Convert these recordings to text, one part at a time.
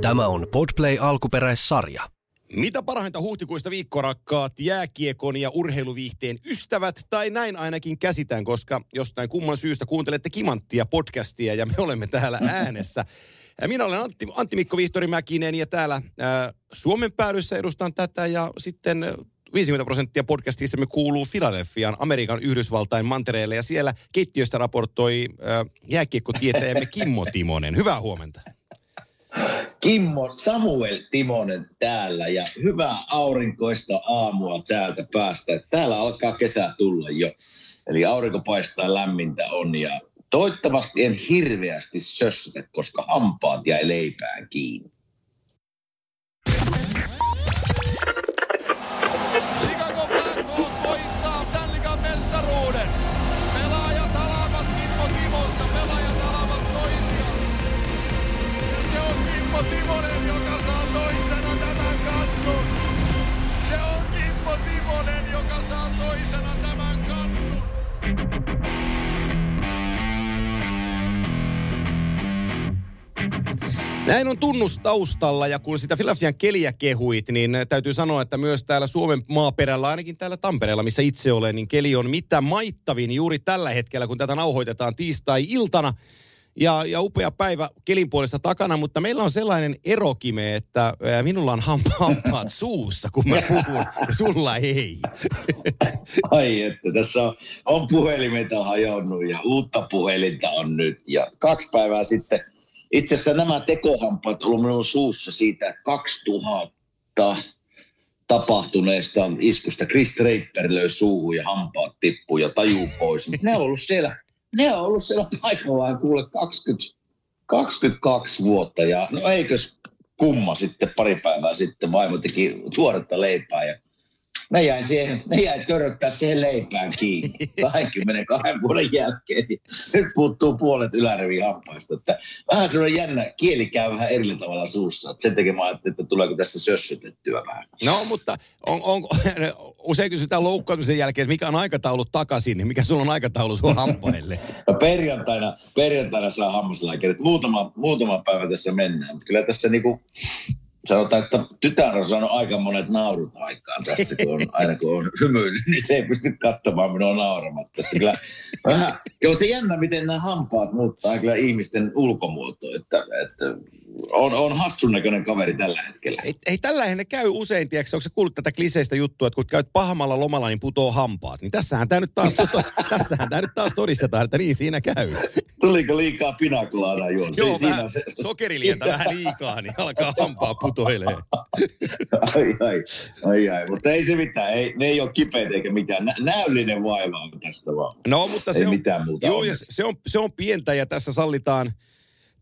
Tämä on Podplay alkuperäissarja. Mitä parhainta huhtikuista viikkorakkaat jääkiekon ja urheiluviihteen ystävät, tai näin ainakin käsitän, koska jostain kumman syystä kuuntelette Kimanttia podcastia ja me olemme täällä äänessä. Minä olen Antti, Antti Mikko Vihtori Mäkinen ja täällä ää, Suomen päädyssä edustan tätä ja sitten 50 prosenttia podcastissa me kuuluu Filadelfiaan, Amerikan Yhdysvaltain mantereelle ja siellä keittiöstä raportoi ää, jääkiekkotietäjämme Kimmo Timonen. Hyvää huomenta. Kimmo Samuel Timonen täällä ja hyvää aurinkoista aamua täältä päästä. Täällä alkaa kesä tulla jo. Eli aurinko paistaa lämmintä on ja toivottavasti en hirveästi sössytä, koska hampaat jäi leipään kiinni. Toisena tämän kannun. Näin on tunnus taustalla ja kun sitä Filadelfian keliä kehuit, niin täytyy sanoa, että myös täällä Suomen maaperällä, ainakin täällä Tampereella, missä itse olen, niin keli on mitä maittavin juuri tällä hetkellä, kun tätä nauhoitetaan tiistai-iltana. Ja, ja upea päivä kelin puolesta takana, mutta meillä on sellainen erokime, että minulla on hampa, hampaat suussa, kun mä puhun, ja sulla ei. Ai että, tässä on, on puhelimet on hajonnut ja uutta puhelinta on nyt. Ja kaksi päivää sitten, itse asiassa nämä tekohampaat on minun suussa siitä 2000 tapahtuneesta iskusta. Chris Draper löi suuhun ja hampaat tippuu ja tajuu pois. Ne on ollut siellä, ne on ollut siellä paikallaan kuule 20, 22 vuotta. Ja no eikös kumma sitten pari päivää sitten vaimo teki tuoretta leipää ja ne jäi, siihen, ne jäi töröttää siihen leipään kiinni 22 vuoden jälkeen. Nyt puuttuu puolet yläriviin hampaista. Että vähän sellainen jännä, kieli käy vähän eri tavalla suussa. Sen takia mä ajattelin, että tuleeko tässä sössytettyä vähän. No, mutta on, on, usein kysytään loukkaantumisen jälkeen, että mikä on aikataulu takaisin, niin mikä sulla on aikataulu sun hampaille? No perjantaina, perjantaina saa hammaslääkärit. Muutama, muutama päivä tässä mennään. Mutta kyllä tässä niinku, sanotaan, että tytär on saanut aika monet naurut aikaan tässä, kun on, aina kun on hymyillyt, niin se ei pysty katsomaan minua nauramatta. Että kyllä vähän, on se jännä, miten nämä hampaat muuttaa kyllä ihmisten ulkomuotoa, että, että on, on hassun näköinen kaveri tällä hetkellä. Ei, ei tällä ne käy usein, tiedätkö, onko se kuullut tätä kliseistä juttua, että kun käyt pahmalla lomalla, niin putoo hampaat. Niin tässähän tämä nyt taas, to, tässähän tämä nyt taas todistetaan, että niin siinä käy. Tuliko liikaa pinakulaada juon? Joo, Siinä vähän, se- sokerilientä vähän liikaa, niin alkaa hampaa putoilee. ai, ai, ai, ai, mutta ei se mitään, ei, ne ei ole kipeitä eikä mitään. Nä, näyllinen vaiva on tästä vaan. No, mutta se Ei on, mitään muuta Joo, ja se on, se on pientä ja tässä sallitaan,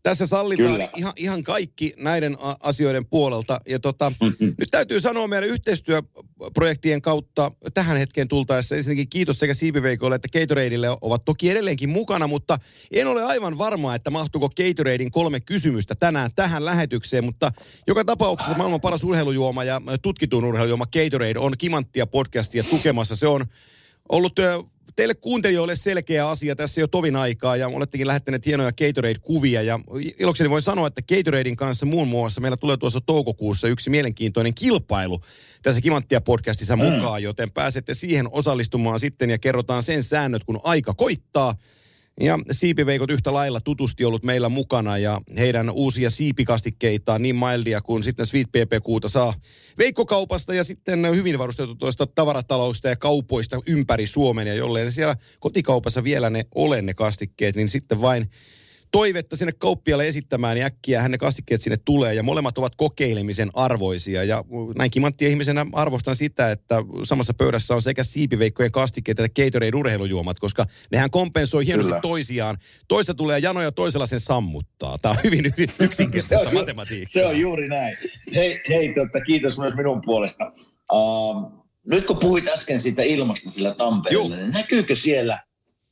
tässä sallitaan Kyllä. ihan, ihan kaikki näiden asioiden puolelta. Ja tota, nyt täytyy sanoa meidän yhteistyöprojektien kautta tähän hetkeen tultaessa ensinnäkin kiitos sekä Siipiveikolle että Gatoradeille ovat toki edelleenkin mukana, mutta en ole aivan varma, että mahtuuko Gatoradein kolme kysymystä tänään tähän lähetykseen, mutta joka tapauksessa maailman paras urheilujuoma ja tutkitun urheilujuoma Gatorade on Kimanttia podcastia tukemassa. Se on ollut teille kuuntelijoille selkeä asia tässä jo tovin aikaa ja olettekin lähettäneet hienoja Gatorade-kuvia ja ilokseni voin sanoa, että Gatoradein kanssa muun muassa meillä tulee tuossa toukokuussa yksi mielenkiintoinen kilpailu tässä Kimanttia podcastissa Mm. mukaan, joten pääsette siihen osallistumaan sitten ja kerrotaan sen säännöt, kun aika koittaa. Ja siipiveikot yhtä lailla tutusti ollut meillä mukana ja heidän uusia siipikastikkeitaan niin Mildia kuin sitten Sweet PPQta saa veikkokaupasta ja sitten hyvin varustetuista tavarataloista ja kaupoista ympäri Suomen. Ja jollei ne siellä kotikaupassa vielä ne ole ne kastikkeet, niin sitten vain toivetta sinne kauppialle esittämään, niin äkkiä hän ne kastikkeet sinne tulee. Ja molemmat ovat kokeilemisen arvoisia. Ja näin kimanttia ihmisenä arvostan sitä, että samassa pöydässä on sekä siipiveikkojen kastikkeet että Gatorade urheilujuomat, koska nehän kompensoi hienosti Kyllä. toisiaan. Toista tulee jano ja toisella sen sammuttaa. Tämä on hyvin yksinkertaista matematiikkaa. Se on juuri näin. Hei, hei totta, kiitos myös minun puolesta. Uh, nyt kun puhuit äsken siitä ilmasta sillä Tampereella, niin näkyykö siellä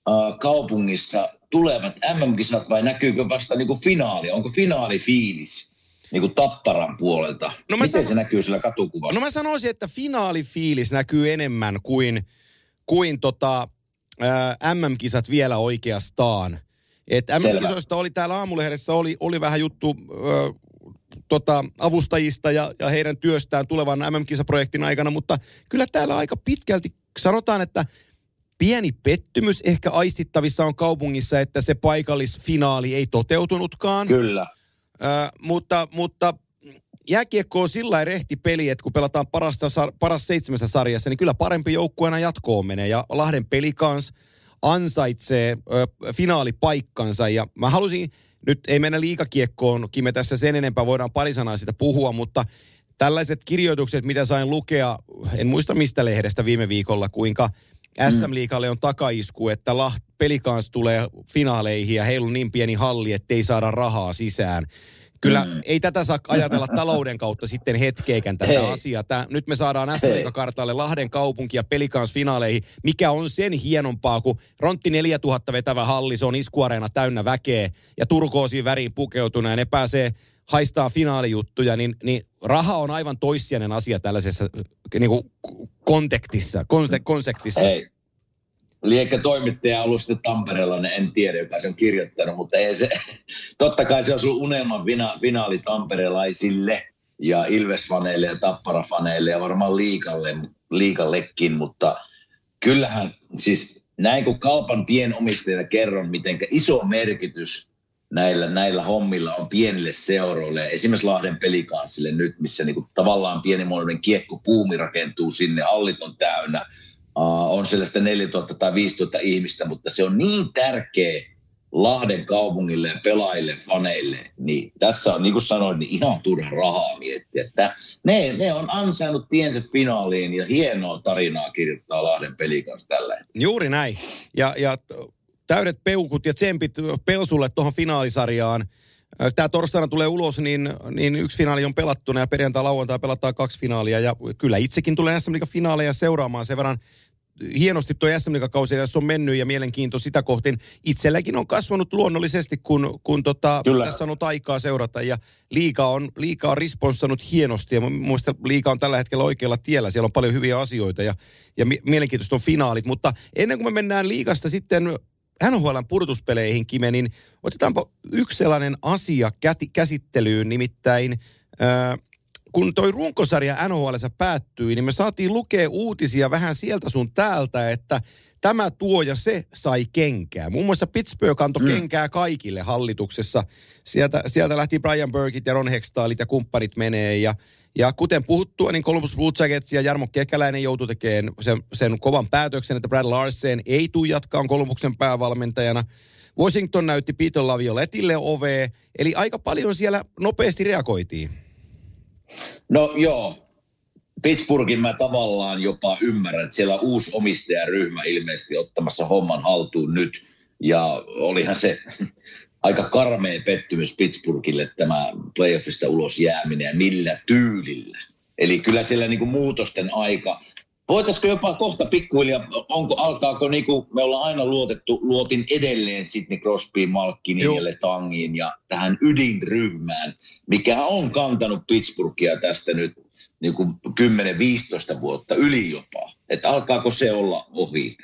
uh, kaupungissa tulevat MM-kisat vai näkyykö vasta niin kuin finaali? Onko finaalifiilis niin kuin Tapparan puolelta? No mä Miten sano- se näkyy sillä katukuvassa? No mä sanoisin, että finaalifiilis näkyy enemmän kuin, kuin tota, ää, MM-kisat vielä oikeastaan. Et MM-kisoista oli täällä aamulehdessä oli, oli vähän juttu ö, tota, avustajista ja, ja heidän työstään tulevan MM-kisaprojektin aikana, mutta kyllä täällä aika pitkälti sanotaan, että pieni pettymys ehkä aistittavissa on kaupungissa, että se paikallisfinaali ei toteutunutkaan. Kyllä. Ö, mutta, mutta jääkiekko on sillä rehti peli, että kun pelataan parasta, paras seitsemässä sarjassa, niin kyllä parempi joukkueena jatkoon menee. Ja Lahden peli kanssa ansaitsee ö, finaalipaikkansa. Ja mä halusin, nyt ei mennä liikakiekkoon, Kime tässä sen enempää voidaan pari sanaa sitä puhua, mutta tällaiset kirjoitukset, mitä sain lukea, en muista mistä lehdestä viime viikolla, kuinka SM-liikalle on takaisku, että Laht, pelikans tulee finaaleihin ja heillä on niin pieni halli, että ei saada rahaa sisään. Kyllä mm. ei tätä saa ajatella talouden kautta sitten hetkeekään tätä Hei. asiaa. Tää, nyt me saadaan s kartalle Lahden kaupunki ja pelikans finaaleihin, mikä on sen hienompaa, kun Rontti 4000 vetävä halli, se on iskuareena täynnä väkeä ja turkoosiin väriin pukeutunut ja ne pääsee haistaa finaalijuttuja, niin, niin raha on aivan toissijainen asia tällaisessa niin kuin kontektissa, konse, konsektissa. Hei, liekkä toimittaja ollut sitten Tampereella, niin en tiedä, joka sen on kirjoittanut, mutta ei se, totta kai se on sun unelman vina, finaali tamperelaisille ja Ilves-faneille ja Tappara-faneille ja varmaan liikalle, liikallekin, mutta kyllähän siis näin kun kaupan pienomistajana kerron, miten iso merkitys näillä, näillä hommilla on pienille seuroille, esimerkiksi Lahden pelikanssille nyt, missä niinku tavallaan pienimuodollinen kiekko puumi rakentuu sinne, allit on täynnä, uh, on sellaista 4000 tai 5000 ihmistä, mutta se on niin tärkeä Lahden kaupungille ja pelaajille, faneille, niin tässä on, niin kuin sanoin, niin ihan turha rahaa miettiä. Että ne, ne on ansainnut tiensä finaaliin ja hienoa tarinaa kirjoittaa Lahden peli tällä hetkellä. Juuri näin. Ja, ja täydet peukut ja tsempit Pelsulle tuohon finaalisarjaan. Tämä torstaina tulee ulos, niin, niin yksi finaali on pelattuna ja perjantai lauantai pelataan kaksi finaalia. Ja kyllä itsekin tulee SM finaaleja seuraamaan sen verran hienosti tuo SM kausi tässä on mennyt ja mielenkiinto sitä kohti. Itselläkin on kasvanut luonnollisesti, kun, kun tota, tässä on ollut aikaa seurata ja liika on, liika on responssannut hienosti ja mielestäni liika on tällä hetkellä oikealla tiellä. Siellä on paljon hyviä asioita ja, ja mielenkiintoista on finaalit, mutta ennen kuin me mennään liikasta sitten NHLn pudotuspeleihin, Kime, niin otetaanpa yksi sellainen asia käsittelyyn, nimittäin äh, kun toi runkosarja NHL päättyi, niin me saatiin lukea uutisia vähän sieltä sun täältä, että tämä tuo ja se sai kenkää. Muun muassa Pittsburgh kantoi mm. kenkää kaikille hallituksessa. Sieltä, sieltä lähti Brian Burkit ja Ron Hextalit ja kumppanit menee. Ja, ja kuten puhuttua, niin Columbus Blue Jackets ja Jarmo Kekäläinen joutui tekemään sen, sen kovan päätöksen, että Brad Larsen ei tule jatkaan Columbuksen päävalmentajana. Washington näytti Peter Lavioletille ove, eli aika paljon siellä nopeasti reagoitiin. No joo, Pittsburghin mä tavallaan jopa ymmärrän, että siellä on uusi omistajaryhmä ilmeisesti ottamassa homman haltuun nyt. Ja olihan se aika karmea pettymys Pittsburghille tämä playoffista ulos jääminen ja millä tyylillä. Eli kyllä siellä niin kuin muutosten aika. Voitaisiko jopa kohta pikkuhiljaa, onko, alkaako niin kuin me ollaan aina luotettu, luotin edelleen Sidney Crosbyin, Malkkiniin ja Letangiin ja tähän ydinryhmään, mikä on kantanut Pittsburghia tästä nyt niin kuin 10-15 vuotta yli jopa. Että alkaako se olla ohi?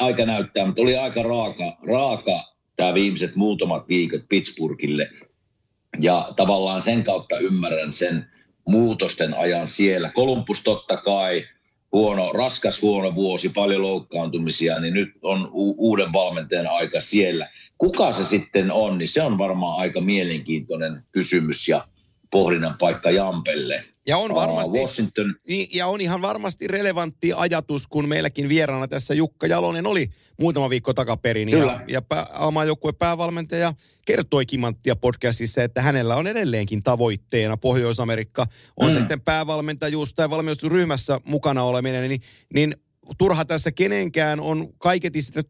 Aika näyttää, mutta oli aika raaka, raaka tämä viimeiset muutamat viikot Pittsburghille. Ja tavallaan sen kautta ymmärrän sen muutosten ajan siellä. Kolumbus totta kai, huono, raskas huono vuosi, paljon loukkaantumisia, niin nyt on u- uuden valmentajan aika siellä. Kuka se sitten on, niin se on varmaan aika mielenkiintoinen kysymys ja pohdinnan paikka Jampelle. Ja on varmasti, Washington. ja on ihan varmasti relevantti ajatus, kun meilläkin vieraana tässä Jukka Jalonen oli muutama viikko takaperin. Kyllä. Ja, ja joukkueen päävalmentaja kertoi Kimanttia podcastissa, että hänellä on edelleenkin tavoitteena Pohjois-Amerikka. On mm. se sitten päävalmentajuus tai valmennusryhmässä mukana oleminen, niin, niin turha tässä kenenkään on kaiketi sitä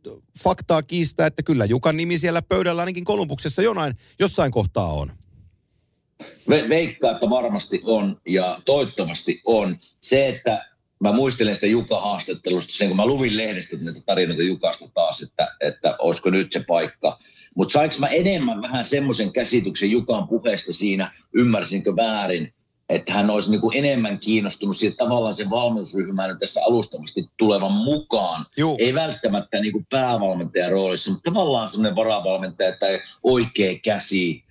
faktaa kiistää, että kyllä Jukan nimi siellä pöydällä ainakin Kolumbuksessa jonain, jossain kohtaa on. Ve- veikkaa, että varmasti on ja toivottavasti on. Se, että mä muistelen sitä Juka-haastattelusta, sen kun mä luvin lehdestä näitä tarinoita Jukasta taas, että, että olisiko nyt se paikka. Mutta sainko mä enemmän vähän semmoisen käsityksen Jukan puheesta siinä, ymmärsinkö väärin, että hän olisi niin kuin enemmän kiinnostunut siitä tavallaan sen valmennusryhmään tässä alustavasti tulevan mukaan. Juu. Ei välttämättä niin kuin päävalmentajan roolissa, mutta tavallaan semmoinen varavalmentaja tai oikea käsi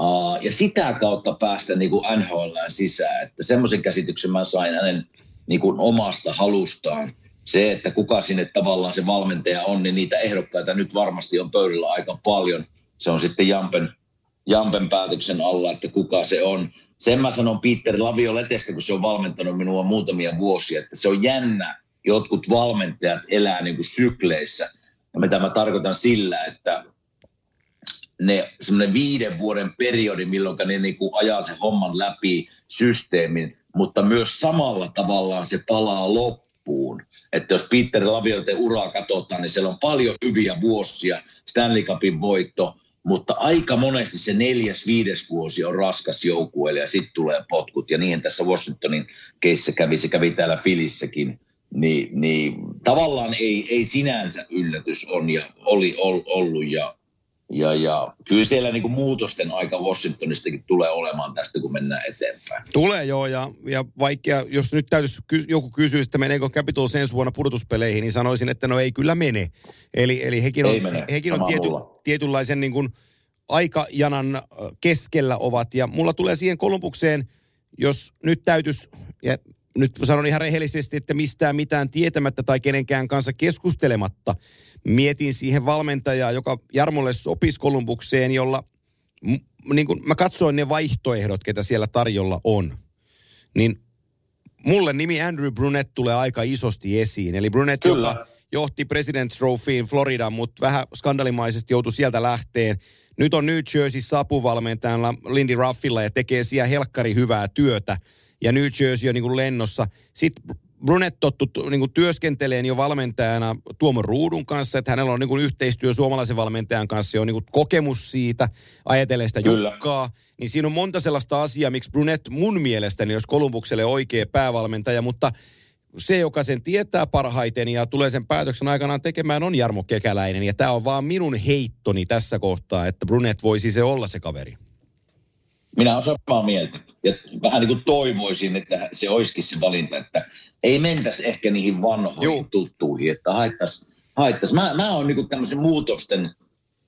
Uh, ja sitä kautta päästä niin kuin NHL sisään. Että semmoisen käsityksen mä sain hänen niin kuin omasta halustaan. Se, että kuka sinne tavallaan se valmentaja on, niin niitä ehdokkaita nyt varmasti on pöydällä aika paljon. Se on sitten Jampen, Jampen päätöksen alla, että kuka se on. Sen mä sanon Peter Lavioletestä, kun se on valmentanut minua muutamia vuosia, että se on jännä. Jotkut valmentajat elää niin kuin sykleissä. Ja mitä mä tarkoitan sillä, että ne semmoinen viiden vuoden periodi, milloin ne niin kuin ajaa sen homman läpi systeemin, mutta myös samalla tavallaan se palaa loppuun. Että jos Peter Lavioten uraa katsotaan, niin siellä on paljon hyviä vuosia, Stanley Cupin voitto, mutta aika monesti se neljäs, viides vuosi on raskas joukkueelle ja sitten tulee potkut. Ja niin tässä Washingtonin keissä kävi, se kävi täällä Filissäkin. Niin, niin tavallaan ei, ei sinänsä yllätys on ja oli ollut ja ja, ja kyllä siellä niin kuin muutosten aika Washingtonistakin tulee olemaan tästä, kun mennään eteenpäin. Tulee joo, ja, ja vaikka jos nyt täytyisi joku kysyä, että meneekö Capitals ensi vuonna pudotuspeleihin, niin sanoisin, että no ei kyllä mene. Eli, eli hekin on, mene. hekin on tiety, tietynlaisen niin kuin aikajanan keskellä ovat. Ja mulla tulee siihen Kolumbukseen, jos nyt täytyisi, ja nyt sanon ihan rehellisesti, että mistään mitään tietämättä tai kenenkään kanssa keskustelematta – mietin siihen valmentajaa, joka Jarmolle sopisi Kolumbukseen, jolla niin kun mä katsoin ne vaihtoehdot, ketä siellä tarjolla on, niin mulle nimi Andrew Brunet tulee aika isosti esiin. Eli Brunet, Kyllä. joka johti President's Trophyin Florida, mutta vähän skandalimaisesti joutui sieltä lähteen. Nyt on New Jersey apuvalmentajalla Lindy Ruffilla ja tekee siellä helkkari hyvää työtä. Ja New Jersey on niin kuin lennossa. Sitten Brunet tottu niin työskenteleen jo valmentajana Tuomo Ruudun kanssa, että hänellä on niin kuin yhteistyö suomalaisen valmentajan kanssa jo niin kuin kokemus siitä, ajatellen sitä Kyllä. Jukkaa. Niin siinä on monta sellaista asiaa, miksi Brunet mun mielestäni olisi Kolumbukselle oikea päävalmentaja, mutta se, joka sen tietää parhaiten ja tulee sen päätöksen aikanaan tekemään, on Jarmo Kekäläinen. Ja tämä on vaan minun heittoni tässä kohtaa, että Brunet voisi se olla se kaveri. Minä olen samaa mieltä. Ja vähän niin kuin toivoisin, että se olisikin se valinta, että ei mentäisi ehkä niihin vanhoihin Joo. tuttuihin, että haittaisi. haittaisi. Mä, mä oon niin tämmöisen muutosten,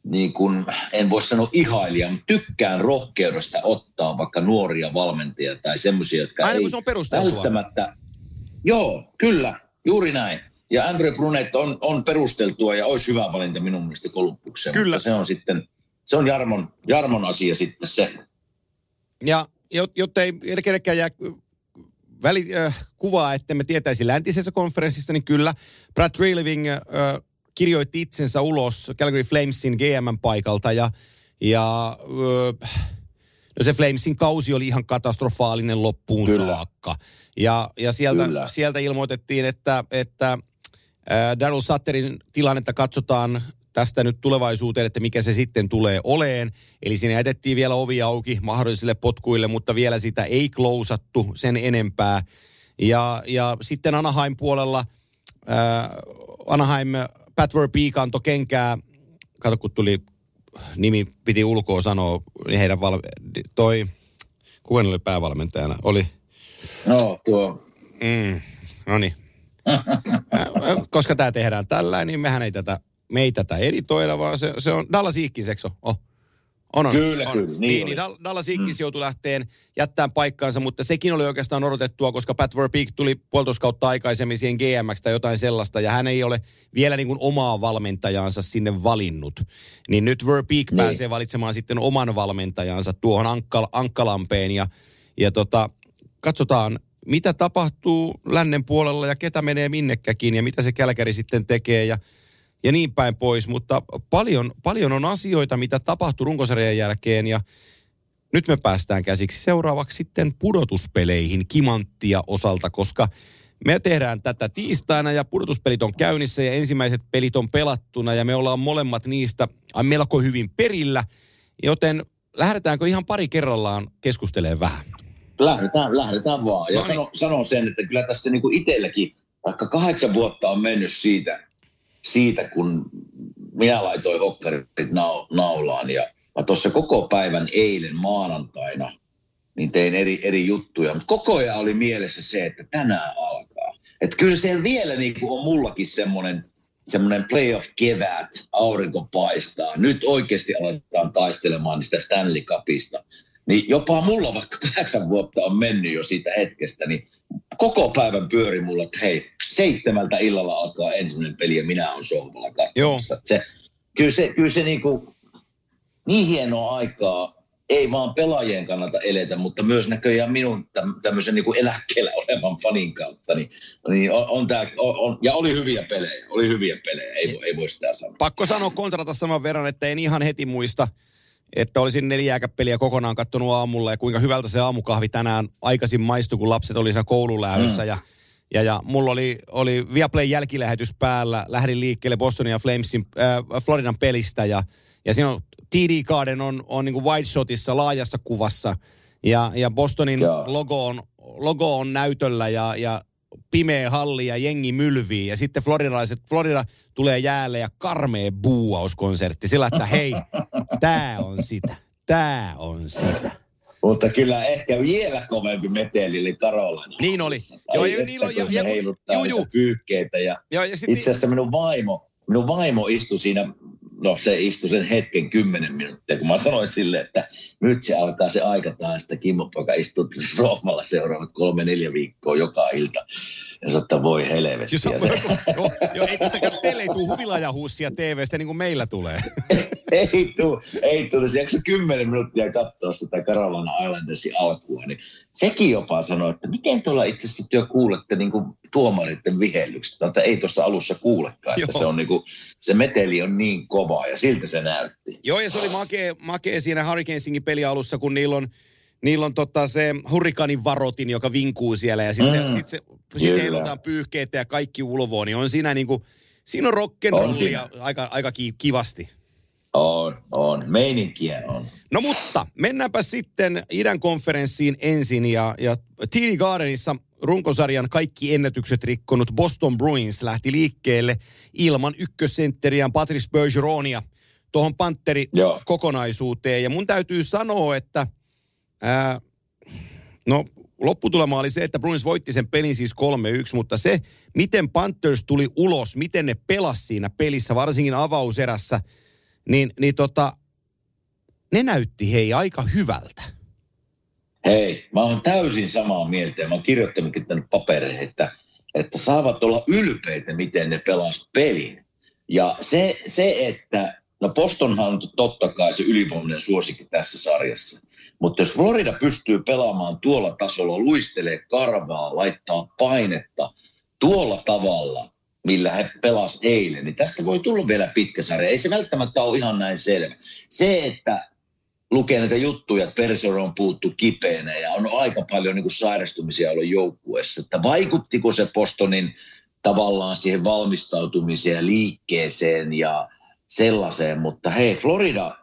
niin kuin, en voi sanoa ihailija, mutta tykkään rohkeudesta ottaa vaikka nuoria valmentajia tai semmoisia, jotka Aina ei se on perusteltua. välttämättä... Joo, kyllä, juuri näin. Ja Andre Brunet on, on perusteltua ja olisi hyvä valinta minun mielestä Kolumbukseen. Kyllä. Mutta se on sitten, se on Jarmon, Jarmon asia sitten se. Ja jotta ei kenellekään jää väli, äh, kuvaa, että me tietäisi läntisessä konferenssista, niin kyllä Brad Treliving äh, kirjoitti itsensä ulos Calgary Flamesin GM-paikalta ja, ja äh, no se Flamesin kausi oli ihan katastrofaalinen loppuun kyllä. saakka. Ja, ja sieltä, sieltä ilmoitettiin, että, että äh, Daryl Sutterin tilannetta katsotaan tästä nyt tulevaisuuteen, että mikä se sitten tulee oleen. Eli sinne jätettiin vielä ovi auki mahdollisille potkuille, mutta vielä sitä ei klousattu sen enempää. Ja, ja sitten Anaheim puolella, äh, Anaheim, Pat Verbeek antoi kenkää, kato kun tuli nimi, piti ulkoa sanoa, niin heidän val, toi, kuka oli päävalmentajana? Oli? No, tuo. Mm, no niin. Koska tämä tehdään tällä, niin mehän ei tätä me ei tätä editoida, vaan se, se on Dallas Iikkiseksi oh. On, on. Kyllä, on. kyllä. Niin, niin, niin Dallas Ickis mm. joutui lähteen jättämään paikkaansa, mutta sekin oli oikeastaan odotettua, koska Pat Verbeek tuli puolitoista kautta aikaisemmin siihen GMX tai jotain sellaista, ja hän ei ole vielä niin kuin omaa valmentajansa sinne valinnut. Niin nyt Verbeek niin. pääsee valitsemaan sitten oman valmentajansa tuohon Ankkal, Ankkalampeen, ja, ja tota, katsotaan, mitä tapahtuu lännen puolella ja ketä menee minnekäkin ja mitä se Kälkäri sitten tekee ja ja niin päin pois. Mutta paljon, paljon on asioita, mitä tapahtui runkosarjan jälkeen ja nyt me päästään käsiksi seuraavaksi sitten pudotuspeleihin kimanttia osalta, koska me tehdään tätä tiistaina ja pudotuspelit on käynnissä ja ensimmäiset pelit on pelattuna ja me ollaan molemmat niistä melko hyvin perillä. Joten lähdetäänkö ihan pari kerrallaan keskustelemaan vähän? Lähdetään, lähdetään vaan. Ja no niin. sanon sano sen, että kyllä tässä niin kuin itselläkin, vaikka kahdeksan vuotta on mennyt siitä, siitä, kun minä laitoin hokkarit naulaan ja tuossa koko päivän eilen maanantaina niin tein eri, eri juttuja, mutta koko ajan oli mielessä se, että tänään alkaa. Että kyllä se vielä niin kuin on mullakin semmoinen semmoinen playoff-kevät, aurinko paistaa. Nyt oikeasti aletaan taistelemaan niistä Stanley Cupista. Niin jopa mulla, vaikka kahdeksan vuotta on mennyt jo siitä hetkestä, niin koko päivän pyöri mulla, että hei, seitsemältä illalla alkaa ensimmäinen peli ja minä olen sohvalla katsomassa. Se, kyllä se, kyllä se niinku, niin hienoa aikaa ei vaan pelaajien kannalta eletä, mutta myös näköjään minun tämmöisen niin kuin eläkkeellä olevan fanin kautta. Niin, niin on, on tää, on, on, ja oli hyviä pelejä, oli hyviä pelejä, ei, ei voi sitä sanoa. Pakko sanoa kontrata saman verran, että en ihan heti muista, että olisin neljääkäpeliä kokonaan kattonut aamulla ja kuinka hyvältä se aamukahvi tänään aikaisin maistui, kun lapset oli siellä koululähdössä mm. ja ja, ja mulla oli, oli Viaplay jälkilähetys päällä. Lähdin liikkeelle Bostonin ja Flamesin, äh, Floridan pelistä ja, ja siinä on TD Garden on, on niin kuin wide shotissa laajassa kuvassa ja, ja Bostonin logo on, logo on näytöllä ja, ja pimeä halli ja jengi mylvii. Ja sitten floridalaiset, Florida tulee jäälle ja karmee buuauskonsertti sillä, että hei, tää on sitä, tää on sitä. Mutta kyllä ehkä vielä kovempi meteli oli Karolana. Niin oli. Joo, ja, niin oli. Ja, ja, heiluttaa juu, juu. pyyhkeitä. Ja, ja, ja sit, itse asiassa minun vaimo, minun vaimo istui siinä no se istui sen hetken kymmenen minuuttia, kun mä sanoin sille, että nyt se alkaa se aika taas, että Kimmo poika istuu se sohvalla seuraavat kolme, neljä viikkoa joka ilta. Ja sanoi, että voi helvetti. Jos, jo, jo, ei, mutta teille ei tule huvilajahuussia TV-stä niin kuin meillä tulee. ei tule, ei tule. Se jakso kymmenen minuuttia katsoa sitä Carolina Islandersin alkua, niin sekin jopa sanoi, että miten tuolla itse asiassa työ kuulette niin kuin tuomaritten vihellykset, että ei tuossa alussa kuulekaan, että se, on niin kuin, se meteli on niin kova ja siltä se näytti. Joo, ja se oli makea, makea siinä Hurricanesingin pelialussa, kun niillä on niillä on tota se hurrikaanin varotin, joka vinkuu siellä ja sitten mm. se, sit se sit heilutaan pyyhkeitä ja kaikki ulvoo, niin on siinä niinku, siinä on rock'n'rollia aika, aika kivasti. On, on. Meininkiä on. No mutta, mennäänpä sitten idän konferenssiin ensin ja, ja TD Gardenissa runkosarjan kaikki ennätykset rikkonut Boston Bruins lähti liikkeelle ilman ykkössentteriään Patrice Bergeronia tuohon Panteri kokonaisuuteen. Ja mun täytyy sanoa, että ää, no lopputulema oli se, että Bruins voitti sen pelin siis 3-1, mutta se, miten Panthers tuli ulos, miten ne pelasi siinä pelissä, varsinkin avauserässä, niin, niin tota, ne näytti hei aika hyvältä. Hei, mä oon täysin samaa mieltä ja mä oon kirjoittanutkin tänne papereihin, että, että saavat olla ylpeitä, miten ne pelas pelin. Ja se, se että, no Bostonhan on totta kai se ylivoimainen suosikki tässä sarjassa. Mutta jos Florida pystyy pelaamaan tuolla tasolla, luistelee karvaa, laittaa painetta tuolla tavalla, millä he pelas eilen, niin tästä voi tulla vielä pitkä sarja. Ei se välttämättä ole ihan näin selvä. Se, että lukee näitä juttuja, että Persero on puuttu kipeänä ja on aika paljon niin kuin sairastumisia ollut joukkueessa. Että vaikuttiko se Postonin tavallaan siihen valmistautumiseen ja liikkeeseen ja sellaiseen, mutta hei, Florida,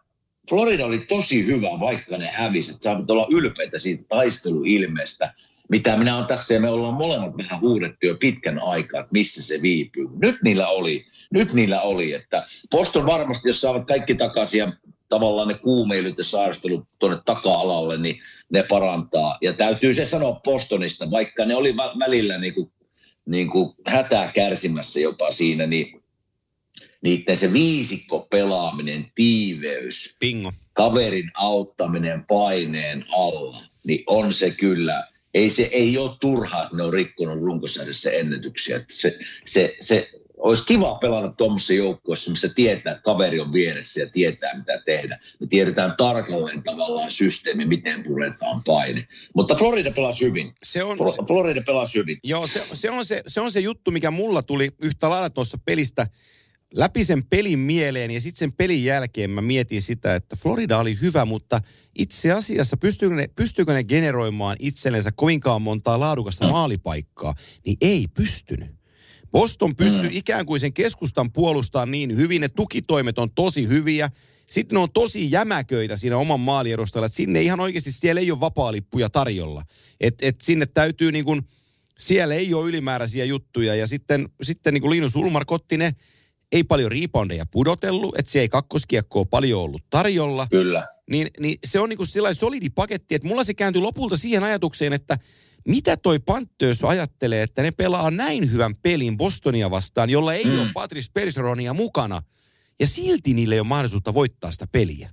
Florida oli tosi hyvä, vaikka ne hävisivät. Saavat olla ylpeitä siitä taisteluilmeestä, mitä minä olen tässä, ja me ollaan molemmat vähän huudettu jo pitkän aikaa, että missä se viipyy. Nyt niillä oli, nyt niillä oli, että Poston varmasti, jos saavat kaikki takaisin ja tavallaan ne kuumeilyt ja sairastelut tuonne taka-alalle, niin ne parantaa. Ja täytyy se sanoa Postonista, vaikka ne oli välillä niin kuin, niin kuin hätää kärsimässä jopa siinä, niin niiden se viisikko pelaaminen, tiiveys, Pingo. kaverin auttaminen paineen alla, niin on se kyllä, ei se ei ole turhaa, että ne on rikkonut runkosarjassa ennätyksiä. se, se, se, olisi kiva pelata tuommoisessa joukkueessa, missä tietää, että kaveri on vieressä ja tietää, mitä tehdä. Me tiedetään tarkalleen tavallaan systeemi, miten puretaan paine. Mutta Florida pelasi hyvin. Se on, Florida pelasi hyvin. Joo, se, se, on se, se on se juttu, mikä mulla tuli yhtä lailla tuossa pelistä läpi sen pelin mieleen ja sitten sen pelin jälkeen mä mietin sitä, että Florida oli hyvä, mutta itse asiassa pystyykö ne, pystyykö ne generoimaan itsellensä kovinkaan montaa laadukasta mm. maalipaikkaa, niin ei pystynyt. Boston pystyy mm. ikään kuin sen keskustan puolustamaan niin hyvin, että tukitoimet on tosi hyviä. Sitten ne on tosi jämäköitä siinä oman maaliedustalla, että sinne ihan oikeasti siellä ei ole vapaalippuja tarjolla. Että et sinne täytyy niin kuin, siellä ei ole ylimääräisiä juttuja. Ja sitten, sitten niin kuin Linus Ulmar kotti ne ei paljon reboundeja pudotellut, että se ei kakkoskiekkoa paljon ollut tarjolla. Kyllä. Niin, niin se on niin kuin sellainen solidi paketti, että mulla se kääntyi lopulta siihen ajatukseen, että mitä toi Panthers ajattelee, että ne pelaa näin hyvän pelin Bostonia vastaan, jolla ei mm. ole Patrice Persronia mukana, ja silti niille ei ole mahdollisuutta voittaa sitä peliä.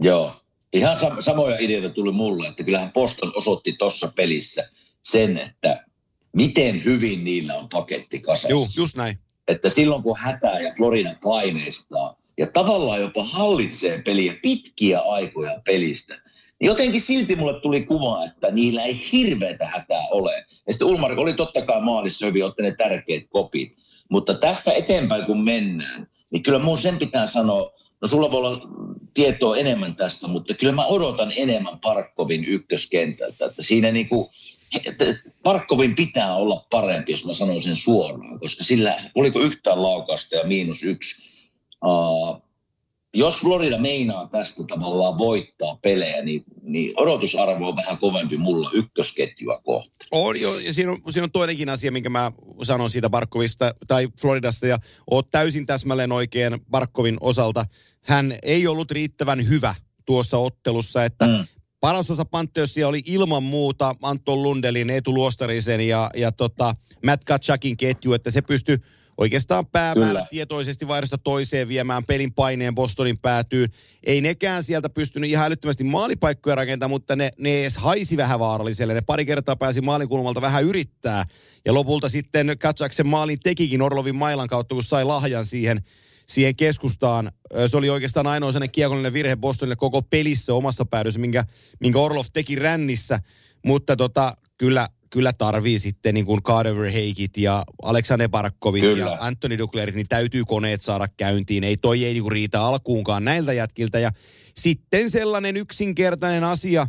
Joo. Ihan sam- samoja ideoita tuli mulle, että kyllähän Boston osoitti tuossa pelissä sen, että miten hyvin niillä on paketti kasassa. Joo, just näin. Että silloin kun hätää ja Florida paineistaa ja tavallaan jopa hallitsee peliä pitkiä aikoja pelistä, niin jotenkin silti mulle tuli kuva, että niillä ei hirveätä hätää ole. Ja sitten Ulmar oli totta kai maalissa hyvin ottaneet tärkeät kopit. Mutta tästä eteenpäin kun mennään, niin kyllä mun sen pitää sanoa, no sulla voi olla tietoa enemmän tästä, mutta kyllä mä odotan enemmän Parkkovin ykköskentältä. Että siinä niin kuin, Parkkovin pitää olla parempi, jos mä sanon sen suoraan, koska sillä oliko yhtään laukasta ja miinus yksi. Uh, jos Florida meinaa tästä tavallaan voittaa pelejä, niin, niin odotusarvo on vähän kovempi mulla ykkösketjua kohta. On jo, ja siinä on, siinä on toinenkin asia, minkä mä sanon siitä Barkovista tai Floridasta, ja oot täysin täsmälleen oikein Barkovin osalta. Hän ei ollut riittävän hyvä tuossa ottelussa, että mm. Paras osa Pantheosia oli ilman muuta Anton Lundelin, Etu Luostarisen ja, ja tota Matt Katsakin ketju, että se pystyi oikeastaan päämäärä tietoisesti vaihdosta toiseen viemään pelin paineen Bostonin päätyy. Ei nekään sieltä pystynyt ihan älyttömästi maalipaikkoja rakentamaan, mutta ne, ne edes haisi vähän vaaralliselle. Ne pari kertaa pääsi maalinkulmalta vähän yrittää. Ja lopulta sitten Katsaksen maalin tekikin Orlovin mailan kautta, kun sai lahjan siihen, siihen keskustaan. Se oli oikeastaan ainoa sellainen kiekollinen virhe Bostonille koko pelissä omassa päädyssä, minkä, minkä Orlov teki rännissä. Mutta tota, kyllä kyllä tarvii sitten niin kuin Carver Heikit ja Aleksander Barkovit kyllä. ja Anthony Duclerit, niin täytyy koneet saada käyntiin. Ei toi ei niin kuin riitä alkuunkaan näiltä jätkiltä. Ja sitten sellainen yksinkertainen asia,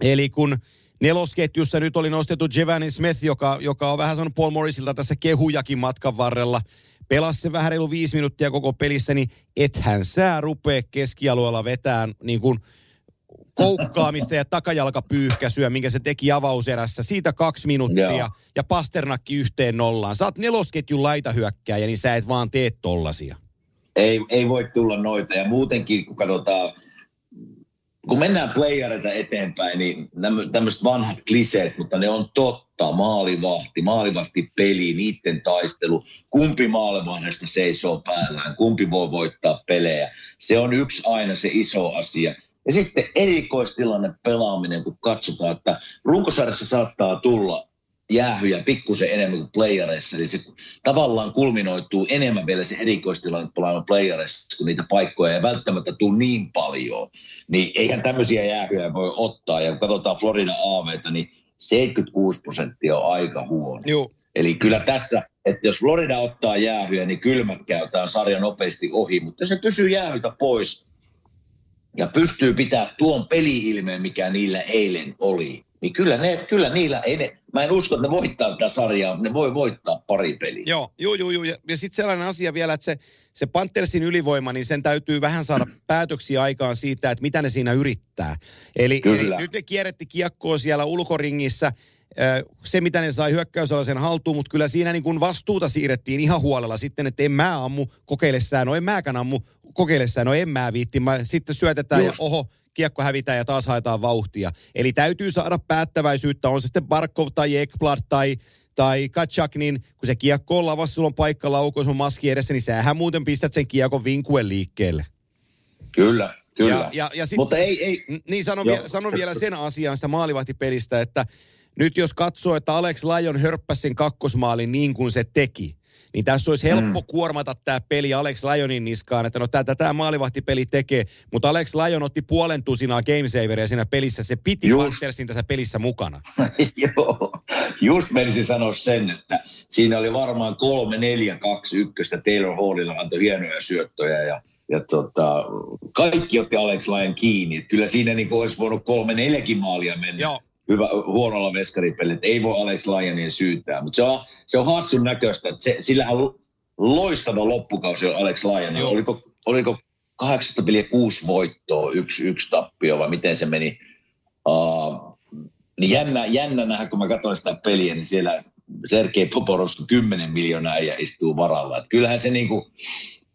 eli kun nelosketjussa nyt oli nostettu Jevani Smith, joka, joka on vähän sanonut Paul Morrisilta tässä kehujakin matkan varrella, pelasi se vähän reilu viisi minuuttia koko pelissä, niin ethän sä rupee keskialueella vetään niin kuin – koukkaamista ja takajalkapyyhkäisyä, minkä se teki avauserässä. Siitä kaksi minuuttia Joo. ja Pasternakki yhteen nollaan. Sä oot nelosketjun laitahyökkääjä, niin sä et vaan tee tollasia. Ei, ei voi tulla noita ja muutenkin kun katsotaan, kun mennään playereita eteenpäin, niin tämmöiset vanhat kliseet, mutta ne on totta. Maalivahti, maalivahti peli, niiden taistelu. Kumpi maalivahdesta seisoo päällään, kumpi voi voittaa pelejä. Se on yksi aina se iso asia. Ja sitten erikoistilanne pelaaminen, kun katsotaan, että runkosarjassa saattaa tulla jäähyjä pikkusen enemmän kuin playereissa, eli se tavallaan kulminoituu enemmän vielä se erikoistilanne pelaamaan playereissa, kun niitä paikkoja ei välttämättä tule niin paljon. Niin eihän tämmöisiä jäähyjä voi ottaa, ja kun katsotaan Florida AVtä, niin 76 prosenttia on aika huono. Joo. Eli kyllä tässä, että jos Florida ottaa jäähyjä, niin kylmät käytään sarja nopeasti ohi, mutta se pysyy jäähyitä pois, ja pystyy pitää tuon peli-ilmeen, mikä niillä eilen oli, niin kyllä, ne, kyllä niillä ei ne, mä en usko, että ne voittaa tätä sarjaa, ne voi voittaa pari peliä. Joo, joo, joo, joo. ja, ja sitten sellainen asia vielä, että se, se Panthersin ylivoima, niin sen täytyy vähän saada päätöksiä aikaan siitä, että mitä ne siinä yrittää. Eli, eli nyt ne kierretti kiekkoa siellä ulkoringissä, se, mitä ne sai hyökkäysalaisen haltuun, mutta kyllä siinä niin kuin vastuuta siirrettiin ihan huolella sitten, että en mä ammu kokeillessään, no en mäkään ammu kokeillessaan, no en mä viitti. Mä sitten syötetään Just. ja oho, kiekko hävitään ja taas haetaan vauhtia. Eli täytyy saada päättäväisyyttä, on se sitten Barkov tai Ekblad tai, tai Kachak, niin kun se kiekko on lavassa, sulla on paikka laukoissa, on maski edessä, niin sähän muuten pistät sen kiekon vinkuen liikkeelle. Kyllä, Kyllä. Ja, ja, ja sit, Mutta ei, ei. Niin sanon, vie, sanon vielä sen asian sitä maalivahtipelistä, että nyt jos katsoo, että Alex Lyon hörppäsi sen kakkosmaalin niin kuin se teki, niin tässä olisi helppo mm. kuormata tämä peli Alex Lyonin niskaan, että no tätä tämä maalivahtipeli tekee, mutta Alex Lyon otti puolen tusinaa gamesaveria siinä pelissä, se piti just. Panthersin tässä pelissä mukana. Joo, just menisin sanoa sen, että siinä oli varmaan kolme, neljä, kaksi ykköstä Taylor Hallilla antoi hienoja syöttöjä ja ja tota, kaikki otti Alex Lyon kiinni. Kyllä siinä niin olisi voinut kolme, neljäkin maalia mennä. Joo hyvä, huonolla veskaripelillä, ei voi Alex Lyonin syytää. Mutta se on, se on hassun näköistä, että se, sillähän loistava loppukausi on Alex Lyon. Oliko, oliko 8,6 voittoa, yksi, yksi tappio vai miten se meni? Uh, niin jännä, jännä nähdä, kun mä katsoin sitä peliä, niin siellä Sergei Poporovski 10 miljoonaa ja istuu varalla. Et kyllähän se niinku,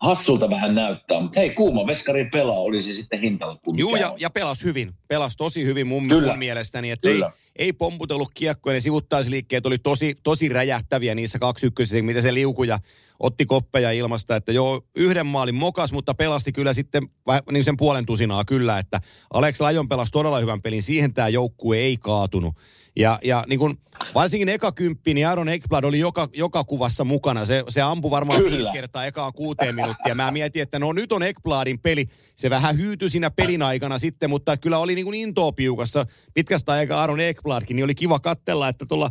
hassulta vähän näyttää, mutta hei, kuuma veskari pelaa, oli se sitten hintalappu. Joo, ja, ja pelas hyvin. Pelas tosi hyvin mun, mun mielestäni, että ei, ei pomputellut kiekkoja, ne sivuttaisliikkeet oli tosi, tosi räjähtäviä niissä kaksi ykkösissä, mitä se liukuja otti koppeja ilmasta, että joo, yhden maalin mokas, mutta pelasti kyllä sitten niin sen puolen tusinaa kyllä, että Alex Lajon pelasi todella hyvän pelin, siihen tämä joukkue ei kaatunut. Ja, ja niin kun, varsinkin eka kymppi, niin Aaron Ekblad oli joka, joka kuvassa mukana. Se, se ampui varmaan Kyllä. viisi kertaa ekaan kuuteen minuuttia. Mä mietin, että no nyt on Ekbladin peli. Se vähän hyytyi siinä pelin aikana sitten, mutta kyllä oli niin kuin intoa piukassa. Pitkästä aikaa Aaron Ekbladkin, niin oli kiva kattella, että tuolla,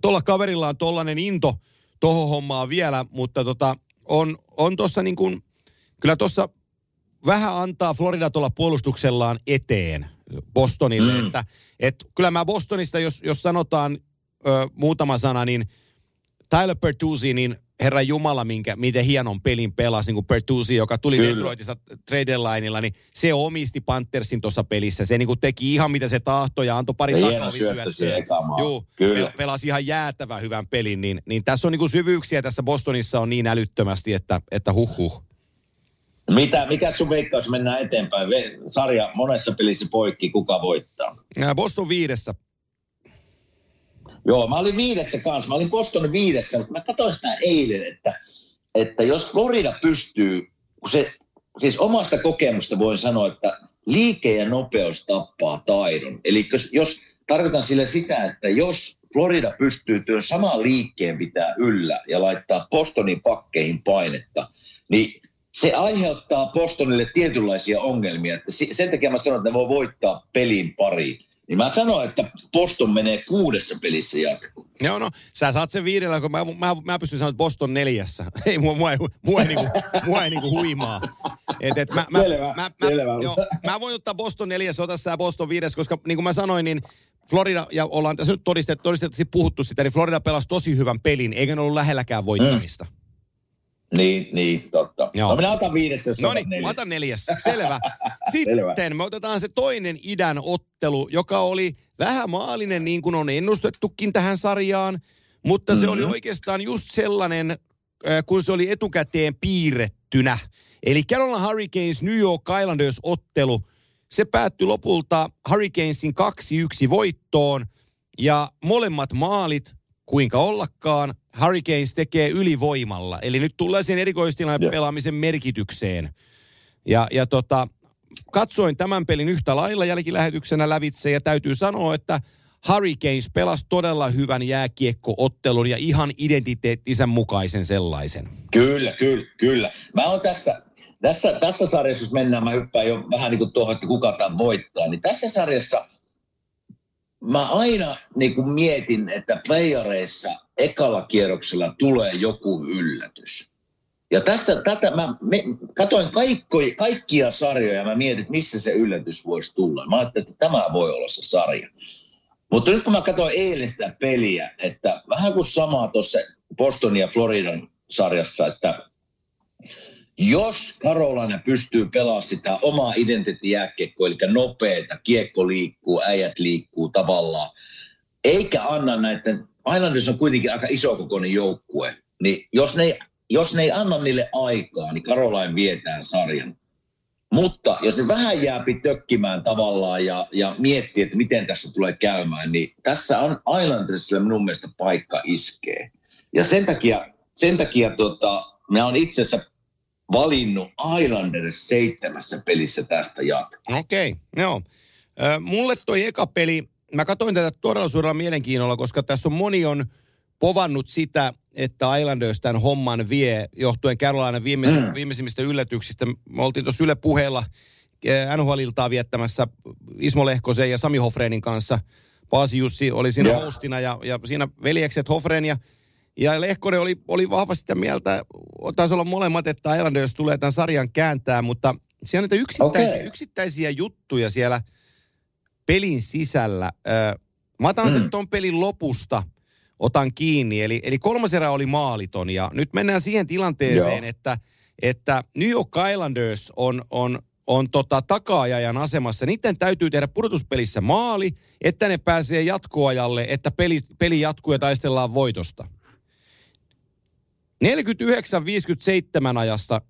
tuolla kaverilla on tollainen into tohon hommaa vielä, mutta tota, on, on tuossa niin kuin, kyllä tuossa vähän antaa Florida tuolla puolustuksellaan eteen Bostonille. Mm. Että, et, kyllä mä Bostonista, jos, jos sanotaan ö, muutama sana, niin Tyler Bertuzzi, niin herra Jumala, minkä, miten hienon pelin pelasi, niin kuin Bertuzzi, joka tuli Kyllä. Detroitissa trade lineilla, niin se omisti Panthersin tuossa pelissä. Se niin kuin teki ihan mitä se tahtoi ja antoi pari takavisyöttöä. Joo, pel- pelasi ihan jäätävän hyvän pelin. Niin, niin tässä on niin kuin syvyyksiä tässä Bostonissa on niin älyttömästi, että, että huh huh. Mitä, mikä sun veikkaus mennään eteenpäin? Sarja monessa pelissä poikki, kuka voittaa? Boston viidessä. Joo, mä olin viidessä kanssa. Mä olin Boston viidessä, mutta mä katsoin sitä eilen, että, että jos Florida pystyy, kun se, siis omasta kokemusta voin sanoa, että liike ja nopeus tappaa taidon. Eli jos, jos tarkoitan sille sitä, että jos Florida pystyy työn samaan liikkeen pitää yllä ja laittaa Bostonin pakkeihin painetta, niin se aiheuttaa Bostonille tietynlaisia ongelmia. Että sen takia mä sanon, että ne voi voittaa pelin pariin. Niin mä sanoin, että Boston menee kuudessa pelissä jatkoon. Joo, no, sä saat sen viidellä, kun mä, mä, mä pystyn sanoa, että Boston neljässä. ei, mua, mua, mua, ei, niinku, mua ei niinku huimaa. Et, et mä, mä, selvä, mä, selvä. Mä, joo, mä voin ottaa Boston neljässä, ota sä Boston viides, koska niin kuin mä sanoin, niin Florida, ja ollaan tässä nyt todistettu, todistettavasti puhuttu sitä, niin Florida pelasi tosi hyvän pelin, eikä ne ollut lähelläkään voittamista. Mm. Niin, niin, totta. Joo. No minä otan viidessä, jos No niin, neljäs. otan neljässä. Selvä. Sitten Selvä. me otetaan se toinen idän ottelu, joka oli vähän maalinen niin kuin on ennustettukin tähän sarjaan, mutta mm-hmm. se oli mhm. oikeastaan just sellainen, äh, kun se oli etukäteen piirrettynä. Eli Carolina Hurricanes New York Islanders ottelu, se päättyi lopulta Hurricanesin 2-1 voittoon ja molemmat maalit kuinka ollakaan, Hurricanes tekee ylivoimalla. Eli nyt tulee sen erikoistilan pelaamisen merkitykseen. Ja, ja tota, katsoin tämän pelin yhtä lailla jälkilähetyksenä lävitse ja täytyy sanoa, että Hurricanes pelasi todella hyvän jääkiekkoottelun ja ihan identiteettinsä mukaisen sellaisen. Kyllä, kyllä, kyllä. Mä oon tässä, tässä, tässä sarjassa, jos mennään, mä hyppään jo vähän niin kuin tuohon, että kuka tämän voittaa, niin tässä sarjassa – mä aina niin kuin mietin, että playareissa ekalla kierroksella tulee joku yllätys. Ja tässä tätä, mä me, katoin kaikki, kaikkia sarjoja ja mä mietin, että missä se yllätys voisi tulla. Mä ajattelin, että tämä voi olla se sarja. Mutta nyt kun mä katsoin eilen sitä peliä, että vähän kuin samaa tuossa Boston ja Floridan sarjasta, että jos Carolina pystyy pelaamaan sitä omaa identiteettiääkiekkoa, eli nopeita, kiekko liikkuu, äijät liikkuu tavallaan, eikä anna näiden, Islanders on kuitenkin aika isokokoinen joukkue, niin jos ne, jos ne ei anna niille aikaa, niin Caroline vietään sarjan. Mutta jos ne vähän jääpi tökkimään tavallaan ja, ja miettii, että miten tässä tulee käymään, niin tässä on Islandersille minun mielestä paikka iskee. Ja sen takia, sen takia tota, minä olen itse asiassa valinnut Islanders seitsemässä pelissä tästä jatkoa. Okei, okay, joo. mulle toi eka peli, mä katsoin tätä todella suurella mielenkiinnolla, koska tässä on moni on povannut sitä, että Islanders tämän homman vie, johtuen Carolina viimeis- mm. viimeisimmistä yllätyksistä. Me oltiin tuossa Yle puheella nhl viettämässä Ismo Lehkosen ja Sami Hofreenin kanssa. Paasi Jussi oli siinä yeah. hostina ja, ja siinä veljekset Hofreen ja ja Lehkonen oli, oli vahvasti sitä mieltä, taisi olla molemmat, että Islanders tulee tämän sarjan kääntää, mutta siellä on niitä yksittäisiä, okay. yksittäisiä juttuja siellä pelin sisällä. Mä otan mm. sen ton pelin lopusta, otan kiinni. Eli, eli kolmas erä oli maaliton ja nyt mennään siihen tilanteeseen, että, että New York Islanders on, on on tota, takaajajan asemassa. Niiden täytyy tehdä pudotuspelissä maali, että ne pääsee jatkoajalle, että peli, peli jatkuu ja taistellaan voitosta. 49-57 ajasta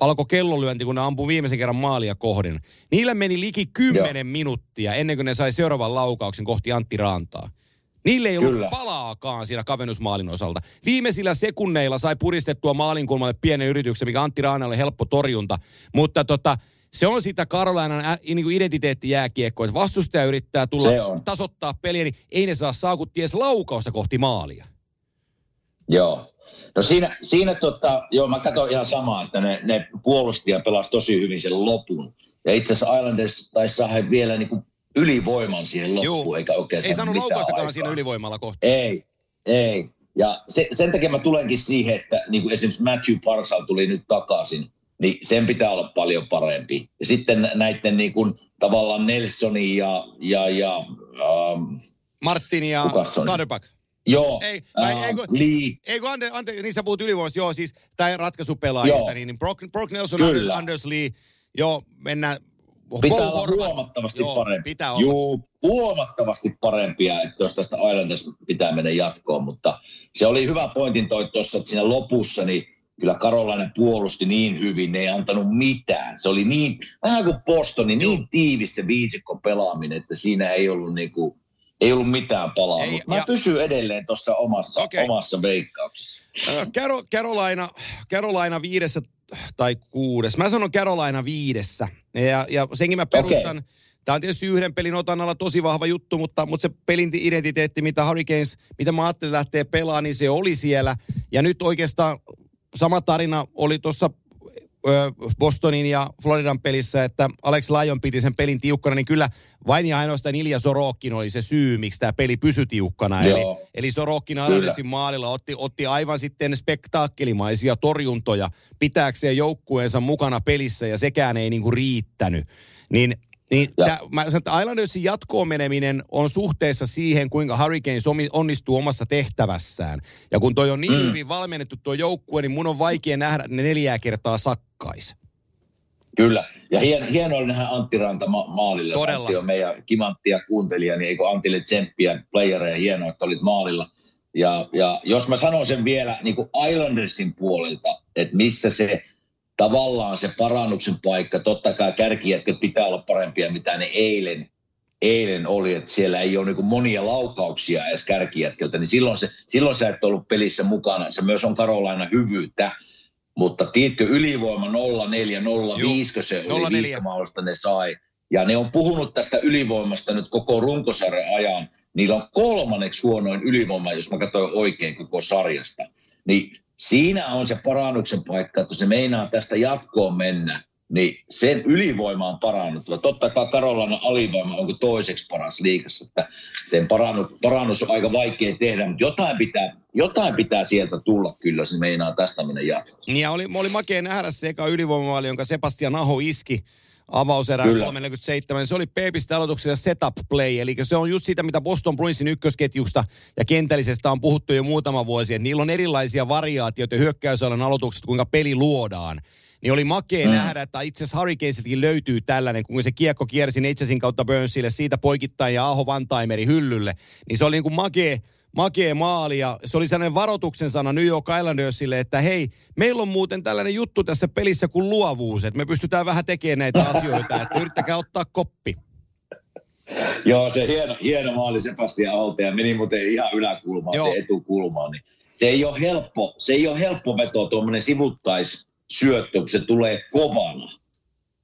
alkoi kellolyönti, kun ne ampui viimeisen kerran maalia kohden. Niillä meni liki 10 Joo. minuuttia ennen kuin ne sai seuraavan laukauksen kohti Antti Rantaa. Niille ei ollut Kyllä. palaakaan siinä kavennusmaalin osalta. Viimeisillä sekunneilla sai puristettua maalinkulmalle pienen yrityksen, mikä Antti Raanalle helppo torjunta. Mutta tota, se on sitä Karolainan ä, niin kuin identiteettijääkiekko, että vastustaja yrittää tulla tasoittaa peliä, niin ei ne saa saakut ties laukausta kohti maalia. Joo. No siinä, siinä tota, joo, mä katson ihan samaa, että ne, ne puolusti ja pelasi tosi hyvin sen lopun. Ja itse asiassa Islanders taisi saada vielä niin kuin ylivoiman siihen loppuun, Juu. eikä oikein Ei saanut laukaustakaan siinä ylivoimalla kohta. Ei, ei. Ja se, sen takia mä tulenkin siihen, että niin kuin esimerkiksi Matthew Parsal tuli nyt takaisin, niin sen pitää olla paljon parempi. Ja sitten näiden niin kuin, tavallaan Nelsonin ja, ja, ja um, Martin ja Kaderback. Joo, ei, äh, ei, kun, Lee. Ei kun ante, ante, niin sä puhut ylivoimasta, joo siis, tai ratkaisupelaajista, joo. niin, niin Brock, Brock Nelson, Anders, Anders Lee, joo, mennään, Pitää olla huomattavasti Joo, parempi. Pitää olla. Joo, huomattavasti parempia, että jos tästä Islanders pitää mennä jatkoon. Mutta se oli hyvä pointin toi tuossa, että siinä lopussa niin kyllä Karolainen puolusti niin hyvin, ne ei antanut mitään. Se oli niin, vähän kuin Boston, niin, niin tiivis se viisikko pelaaminen, että siinä ei ollut niinku, ei ollut mitään palaa. Ei, mä ja... pysyn edelleen tuossa omassa, okay. omassa veikkauksessa. Carolina, Carolina viidessä tai kuudes. Mä sanon Carolina viidessä. Ja, ja senkin mä perustan. Okay. Tämä on tietysti yhden pelin otannalla tosi vahva juttu, mutta, mutta se pelin identiteetti, mitä Hurricanes, mitä mä ajattelin lähtee pelaamaan, niin se oli siellä. Ja nyt oikeastaan sama tarina oli tuossa Bostonin ja Floridan pelissä, että Alex Lyon piti sen pelin tiukkana, niin kyllä vain ja ainoastaan Ilja Sorokin oli se syy, miksi tämä peli pysyi tiukkana. Eli, eli Sorokin Analysin maalilla otti, otti aivan sitten spektaakkelimaisia torjuntoja pitääkseen joukkueensa mukana pelissä ja sekään ei niinku riittänyt. Niin niin tää, mä sanon, että Islandersin jatkoon meneminen on suhteessa siihen, kuinka Hurricanes onnistuu omassa tehtävässään. Ja kun toi on niin mm. hyvin valmennettu tuo joukkue, niin mun on vaikea nähdä, että ne neljää kertaa sakkais. Kyllä. Ja hien, hienoa oli nähdä Antti Ranta ma- maalilla. Todella. Antti on meidän kimanttia kuuntelija, niin eikö Antille tsemppiä, playereja, hienoa, että olit maalilla. Ja, ja jos mä sanon sen vielä niin kuin Islandersin puolelta, että missä se tavallaan se parannuksen paikka, totta kai kärkijätkät pitää olla parempia, mitä ne eilen, eilen oli, että siellä ei ole niin monia laukauksia edes kärkijätkiltä, niin silloin, se, silloin sä et ollut pelissä mukana. Se myös on Karolaina hyvyyttä, mutta tiedätkö, ylivoima 0-4, 0-5, se oli viiskamausta ne sai. Ja ne on puhunut tästä ylivoimasta nyt koko runkosarjan ajan. Niillä on kolmanneksi huonoin ylivoima, jos mä katsoin oikein koko sarjasta. Niin siinä on se parannuksen paikka, että se meinaa tästä jatkoon mennä, niin sen ylivoima on parannut. Totta kai Karolainen alivoima onko toiseksi paras liikassa, että sen parannus, parannus on aika vaikea tehdä, mutta jotain pitää, jotain pitää sieltä tulla kyllä, se meinaa tästä mennä jatkoon. Niin ja oli, oli makea nähdä se eka ylivoimamaali, jonka Sebastian Aho iski avauserään 347. Se oli Peepistä aloituksessa setup play, eli se on just sitä, mitä Boston Bruinsin ykkösketjusta ja kentällisestä on puhuttu jo muutama vuosi, että niillä on erilaisia variaatioita hyökkäysalan aloitukset, kuinka peli luodaan. Niin oli makea mm. nähdä, että itse asiassa Hurricanesiltakin löytyy tällainen, kun se kiekko kiersi Neitsasin kautta Burnsille, siitä poikittain ja Aho Vantaimeri hyllylle. Niin se oli niin kuin makea, makea maali ja se oli sellainen varoituksen sana New York Islandersille, että hei, meillä on muuten tällainen juttu tässä pelissä kuin luovuus, että me pystytään vähän tekemään näitä asioita, että yrittäkää ottaa koppi. Joo, se hieno, hieno maali Sebastian Alte ja meni muuten ihan yläkulmaan, Joo. se etukulmaan. Niin se ei ole helppo, se ei ole helppo veto tuommoinen sivuttais syöttö, kun se tulee kovana.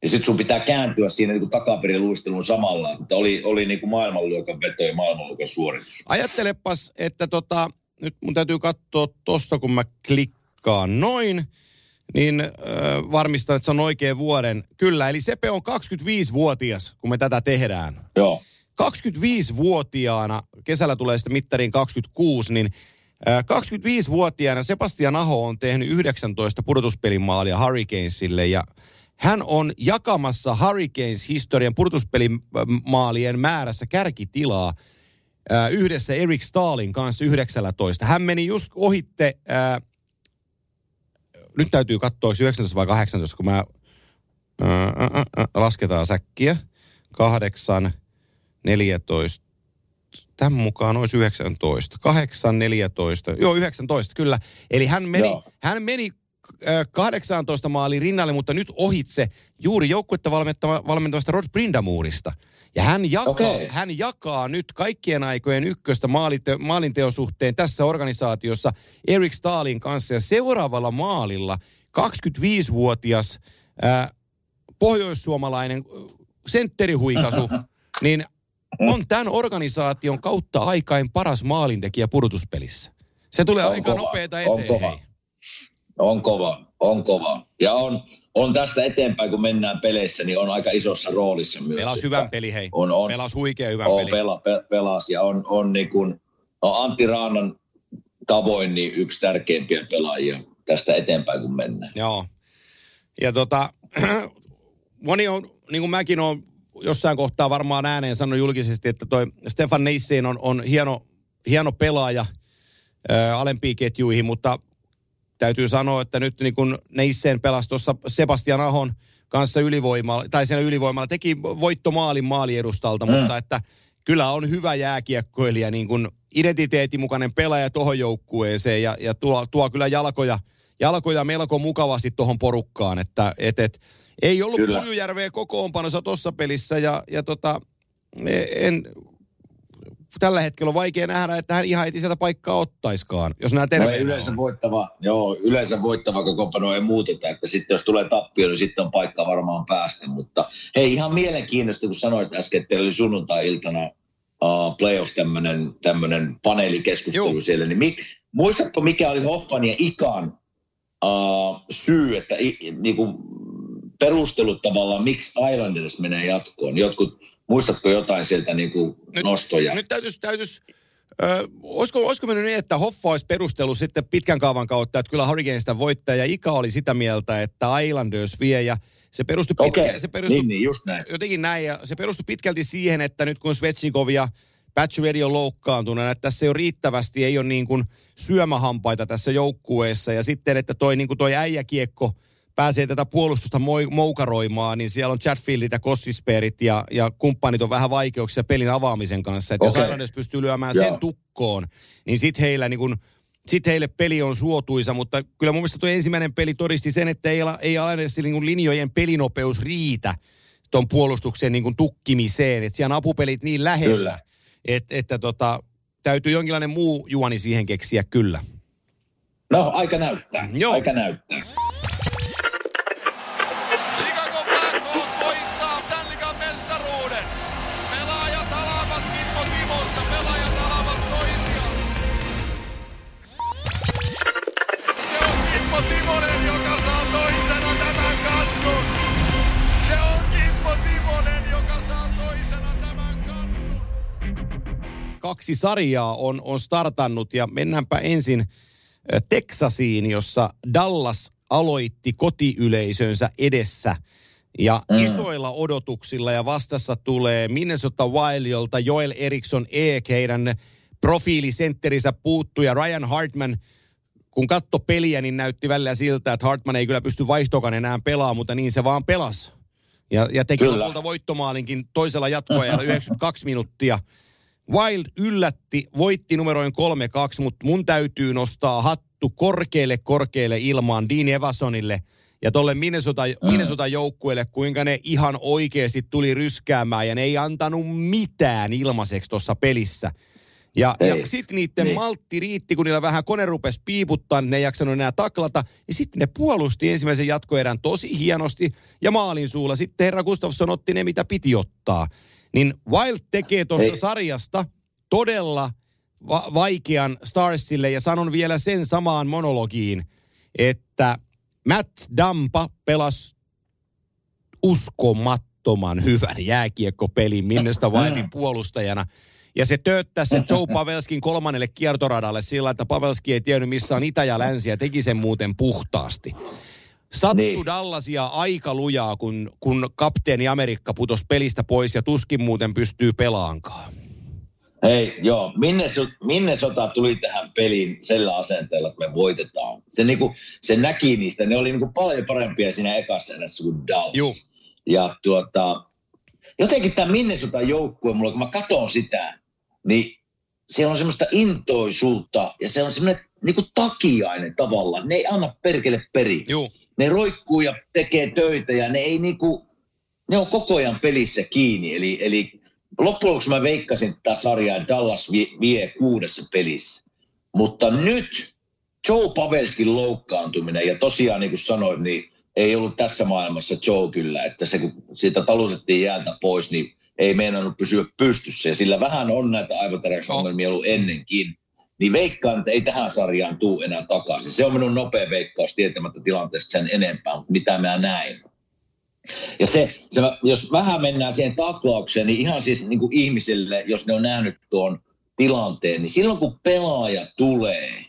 Ja sitten sun pitää kääntyä siinä niin takaperin luistelun samalla. Mutta oli, oli niin kuin maailmanluokan veto ja maailmanluokan suoritus. Ajattelepas, että tota, nyt mun täytyy katsoa tosta, kun mä klikkaan noin, niin äh, varmistan, että se on oikein vuoden. Kyllä, eli Sepe on 25-vuotias, kun me tätä tehdään. Joo. 25-vuotiaana, kesällä tulee sitten mittariin 26, niin 25-vuotiaana Sebastian Aho on tehnyt 19 pudotuspelimaalia Hurricanesille ja hän on jakamassa Hurricanes-historian pudotuspelimaalien määrässä kärkitilaa äh, yhdessä Eric Stalin kanssa 19. Hän meni just ohitte, äh, nyt täytyy katsoa, 19 vai 18, kun mä Ää, ää, ää, lasketaan säkkiä. 8, 14. Tämän mukaan olisi 19. 8, 14. Joo, 19, kyllä. Eli hän meni, Joo. hän meni äh, 18 maaliin rinnalle, mutta nyt ohitse juuri joukkuetta valmentava- valmentavasta Rod Brindamuurista. Ja hän jakaa, Okei. hän jakaa nyt kaikkien aikojen ykköstä maalite, maalinteon suhteen tässä organisaatiossa Erik Stalin kanssa. Ja seuraavalla maalilla 25-vuotias äh, pohjoissuomalainen sentterihuikasu, niin on tämän organisaation kautta aikain paras maalintekijä pudotuspelissä. Se tulee On aika kova, nopeeta on eteen, kova. hei. On kova, on kova. Ja on, on tästä eteenpäin, kun mennään peleissä, niin on aika isossa roolissa myös. Pelas hyvän peli, hei. On, on, Pelas huikea hyvän on peli. pela, pe, pelas ja on, on niin kuin, no Antti Raanan tavoin niin yksi tärkeimpiä pelaajia tästä eteenpäin, kun mennään. Joo. Ja tota, moni on, niin kuin mäkin olen jossain kohtaa varmaan ääneen sanonut julkisesti, että toi Stefan Neissin on, on hieno, hieno pelaaja ää, alempiin ketjuihin, mutta täytyy sanoa, että nyt niin kuin Neisseen pelasi tuossa Sebastian Ahon kanssa ylivoimalla, tai siinä ylivoimalla, teki voittomaalin maaliedustalta, mm. mutta että kyllä on hyvä jääkiekkoilija, niin kuin identiteetin mukainen pelaaja tuohon joukkueeseen ja, ja tuo, tuo kyllä jalkoja, jalkoja melko mukavasti tuohon porukkaan, että et, et, ei ollut Kyllä. Puljujärveä kokoonpanossa tuossa pelissä ja, ja tota, en, tällä hetkellä on vaikea nähdä, että hän ihan heti sieltä paikkaa ottaiskaan, jos nämä No ei terveenä yleensä on. voittava, joo, yleensä voittava kokoonpano ei muuteta, että sitten jos tulee tappio, niin sitten on paikka varmaan päästä. Mutta hei, ihan mielenkiintoista, kun sanoit äsken, että teillä oli sunnuntai-iltana uh, playoffs tämmöinen tämmönen paneelikeskustelu Juu. siellä, niin mik, muistatko mikä oli Hoffman ja Ikan uh, syy, että i, niinku, perustelut tavallaan, miksi Islanders menee jatkoon? Jotkut, muistatko jotain sieltä niinku Nyt- nostoja? Nyt täytyisi, täytyisi Ö, olisiko, olisiko mennyt niin, että Hoffa olisi perustellut sitten pitkän kaavan kautta, että kyllä Hurricane sitä voittaa, ja Ika oli sitä mieltä, että Islanders vie, ja se perustui, pitkä, se perustui niin, niin, just näin. jotenkin näin, ja se perustui pitkälti siihen, että nyt kun Svechnikov ja Patchvedi on loukkaantuneena, että tässä ei ole riittävästi, ei ole niin kuin syömähampaita tässä joukkueessa, ja sitten, että toi, niin kuin toi äijäkiekko pääsee tätä puolustusta moi, moukaroimaan, niin siellä on Chatfieldit ja Kossisperit ja, ja kumppanit on vähän vaikeuksia pelin avaamisen kanssa. Että jos Okei. Islanders pystyy lyömään Joo. sen tukkoon, niin sitten heillä niin kuin, sit heille peli on suotuisa, mutta kyllä mun mielestä tuo ensimmäinen peli todisti sen, että ei, ei Islandersin niin linjojen pelinopeus riitä tuon puolustuksen niin tukkimiseen. Että siellä on apupelit niin lähellä, Kyllä. että, että tota, täytyy jonkinlainen muu juoni siihen keksiä kyllä. No, aika näyttää. Joo. Aika näyttää. Kaksi sarjaa on, on startannut ja mennäänpä ensin Teksasiin, jossa Dallas aloitti kotiyleisönsä edessä ja mm. isoilla odotuksilla ja vastassa tulee Minnesota Wildilta Joel Eriksson Eek, heidän profiilisentterinsä puuttuu ja Ryan Hartman kun katto peliä, niin näytti välillä siltä, että Hartman ei kyllä pysty vaihtokan enää pelaamaan, mutta niin se vaan pelasi. Ja, ja teki lopulta voittomaalinkin toisella jatkoajalla 92 minuuttia. Wild yllätti, voitti numeroin 3-2, mutta mun täytyy nostaa hattu korkealle korkealle ilmaan Dean Evasonille ja tolle Minnesota, Minnesota joukkueelle, kuinka ne ihan oikeasti tuli ryskäämään ja ne ei antanut mitään ilmaiseksi tuossa pelissä. Ja, ja sitten niiden Niin. maltti riitti, kun niillä vähän kone rupesi piiputtaa, ne ei jaksanut enää taklata. Ja sitten ne puolusti ensimmäisen jatkoerän tosi hienosti ja maalin suulla. Sitten herra Gustafsson otti ne, mitä piti ottaa. Niin Wild tekee tuosta sarjasta todella va- vaikean Starsille ja sanon vielä sen samaan monologiin, että Matt Dampa pelasi uskomattoman hyvän jääkiekkopelin Minnestä Wildin puolustajana. Ja se tööttäisi sen Joe Pavelskin kolmannelle kiertoradalle sillä, että Pavelski ei tiennyt missä on itä ja länsi ja teki sen muuten puhtaasti. Sattu niin. Dallasia aika lujaa, kun, kun kapteeni Amerikka putosi pelistä pois ja tuskin muuten pystyy pelaankaan. Hei, joo, Minnesota, Minnesota tuli tähän peliin sillä asenteella, että me voitetaan. Se, niinku, se näki niistä, ne oli niinku paljon parempia siinä ekassa erässä kuin Dallas. Juu. Ja tuota, jotenkin tämä Minnesota joukkue, mulla kun mä katson sitä, niin se on semmoista intoisuutta ja se on semmoinen niin kuin takiainen tavallaan. Ne ei anna perkele periksi. Juu. Ne roikkuu ja tekee töitä ja ne ei niinku, ne on koko ajan pelissä kiinni. Eli, eli loppujen mä veikkasin tätä sarjaa ja Dallas vie, vie kuudessa pelissä. Mutta nyt Joe Pavelskin loukkaantuminen ja tosiaan niin kuin sanoit, niin ei ollut tässä maailmassa Joe kyllä, että se kun siitä talutettiin jäältä pois, niin ei meinannut pysyä pystyssä. Ja sillä vähän on näitä aivoteräysongelmia ollut ennenkin. Niin veikkaan, että ei tähän sarjaan tuu enää takaisin. Se on minun nopea veikkaus tietämättä tilanteesta sen enempää, mutta mitä mä näin. Ja se, se, jos vähän mennään siihen taklaukseen, niin ihan siis niin kuin ihmisille, jos ne on nähnyt tuon tilanteen, niin silloin kun pelaaja tulee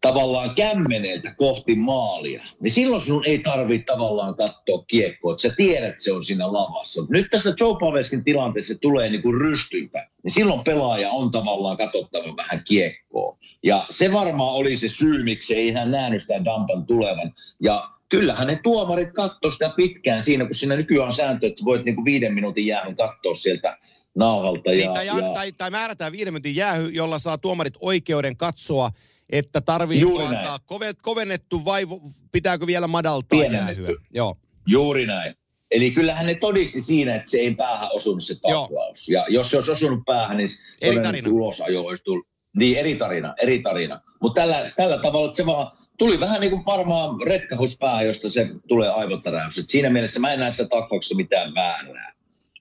tavallaan kämmeneltä kohti maalia, niin silloin sinun ei tarvitse tavallaan katsoa kiekkoa, että sä tiedät, että se on siinä lavassa. Nyt tässä Joe Paveskin tilanteessa se tulee niin kuin rystympä, niin silloin pelaaja on tavallaan katsottava vähän kiekkoa. Ja se varmaan oli se syy, miksi ei hän nähnyt sitä Dampan tulevan. Ja kyllähän ne tuomarit katsoi sitä pitkään siinä, kun siinä nykyään on sääntö, että voit niin kuin viiden minuutin jäähyn katsoa sieltä nauhalta. Ja, Niin, tai, ja, tai, tai määrätään viiden minuutin jäähy, jolla saa tuomarit oikeuden katsoa, että tarvii antaa näin. kove, kovennettu vai pitääkö vielä madaltaa jäähyä. Joo. Juuri näin. Eli kyllähän ne todisti siinä, että se ei päähän osunut se taklaus. Ja jos se olisi osunut päähän, niin Eri tarina. ulosajo olisi tullut. Niin, eri tarina, eri tarina. Mutta tällä, tällä tavalla, että se vaan tuli vähän niin kuin varmaan retkahus päähän, josta se tulee aivotäräys. Et siinä mielessä mä en näe sitä taklauksessa mitään väärää.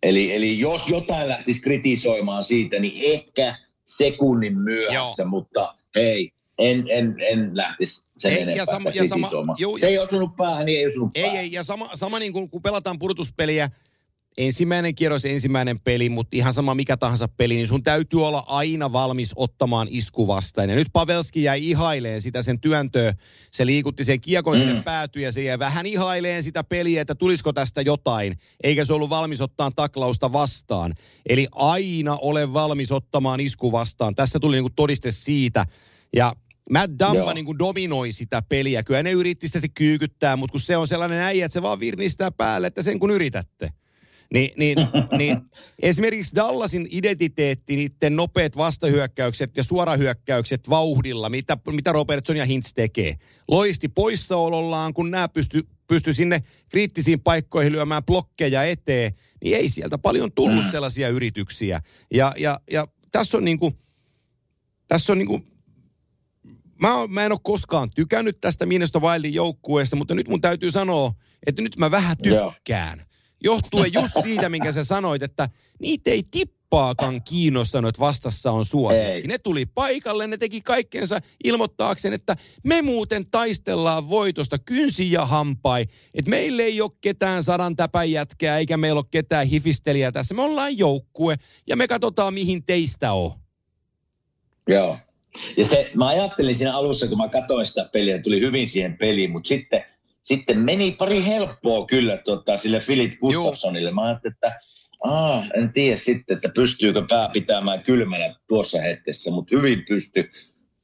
Eli, eli jos jotain lähtisi kritisoimaan siitä, niin ehkä sekunnin myöhässä, Joo. mutta ei, en, en, en lähtisi sen Ei, ja enempää sama- sitä ja sama- juu, se ja- ei osunut päähän, niin ei osunut Ei, päähän. ei, ja sama, sama niin kuin kun pelataan pudotuspeliä, ensimmäinen kierros, ensimmäinen peli, mutta ihan sama mikä tahansa peli, niin sun täytyy olla aina valmis ottamaan isku vastaan. Ja nyt Pavelski jäi ihaileen sitä sen työntöä. Se liikutti sen kiekon mm. sinne päätyyn ja se jäi vähän ihaileen sitä peliä, että tulisiko tästä jotain. Eikä se ollut valmis ottaa taklausta vastaan. Eli aina ole valmis ottamaan isku vastaan. Tässä tuli niin kuin todiste siitä. Ja Matt Dampa niin kuin dominoi sitä peliä. Kyllä ne yritti sitä kyykyttää, mutta kun se on sellainen äijä, että se vaan virnistää päälle, että sen kun yritätte. Niin, niin, niin esimerkiksi Dallasin identiteetti, niiden nopeat vastahyökkäykset ja suorahyökkäykset vauhdilla, mitä, mitä Robertson ja Hintz tekee. Loisti poissaolollaan, kun nämä pysty, pysty sinne kriittisiin paikkoihin lyömään blokkeja eteen, niin ei sieltä paljon tullut sellaisia yrityksiä. Ja, ja, ja tässä on niin kuin, tässä on niin kuin mä, oon- mä en ole koskaan tykännyt tästä Minnesota Wildin joukkueesta, mutta nyt mun täytyy sanoa, että nyt mä vähän Joo. tykkään. Johtuen just siitä, minkä sä sanoit, että niitä ei tippaakaan kiinnostanut, että vastassa on suosikki. Ne tuli paikalle, ne teki kaikkensa ilmoittaakseen, että me muuten taistellaan voitosta kynsi ja hampai. Että meillä ei ole ketään sadan täpän jätkää, eikä meillä ole ketään hifistelijää tässä. Me ollaan joukkue ja me katsotaan, mihin teistä on. Joo. Ja se, mä ajattelin siinä alussa, kun mä katsoin sitä peliä, tuli hyvin siihen peliin, mutta sitten, sitten meni pari helppoa kyllä tota, sille Philip Gustafsonille. Mä ajattelin, että Aa, en tiedä sitten, että pystyykö pää pitämään kylmänä tuossa hetkessä, mutta hyvin pysty.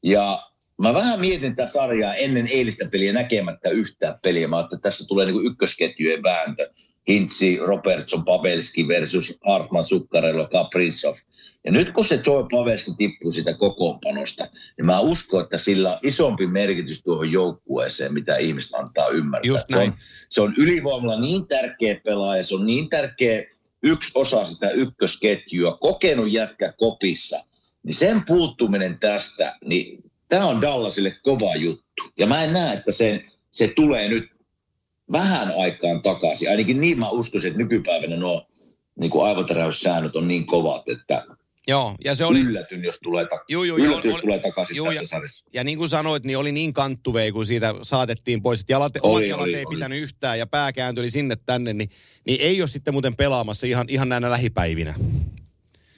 Ja mä vähän mietin tätä sarjaa ennen eilistä peliä näkemättä yhtään peliä. Mä ajattelin, että tässä tulee niin ykkösketjujen vääntö. Hintsi, Robertson, Pavelski versus Hartman, Sukkarello, Kaprizov. Ja nyt kun se Joe Pavelski tippuu siitä kokoonpanosta, niin mä uskon, että sillä on isompi merkitys tuohon joukkueeseen, mitä ihmiset antaa ymmärtää. Just se, on, näin. se on ylivoimalla niin tärkeä pelaaja, se on niin tärkeä yksi osa sitä ykkösketjua, kokenut jätkä kopissa, niin sen puuttuminen tästä, niin tämä on Dallasille kova juttu. Ja mä en näe, että se, se tulee nyt vähän aikaan takaisin. Ainakin niin mä uskoisin, että nykypäivänä nuo niin kuin aivoteräyssäännöt on niin kovat, että Joo, ja se oli... yllätyn, jos tulee, ta- Juu, juu, joo, yllätyn, jos oli- tulee takaisin juu, tässä ja- sarjassa. Ja niin kuin sanoit, niin oli niin kanttuvei, kun siitä saatettiin pois, että jalat, Oli, omat jalat oli, ei oli. pitänyt yhtään ja pää kääntyi sinne tänne, niin, niin ei ole sitten muuten pelaamassa ihan, ihan näinä lähipäivinä.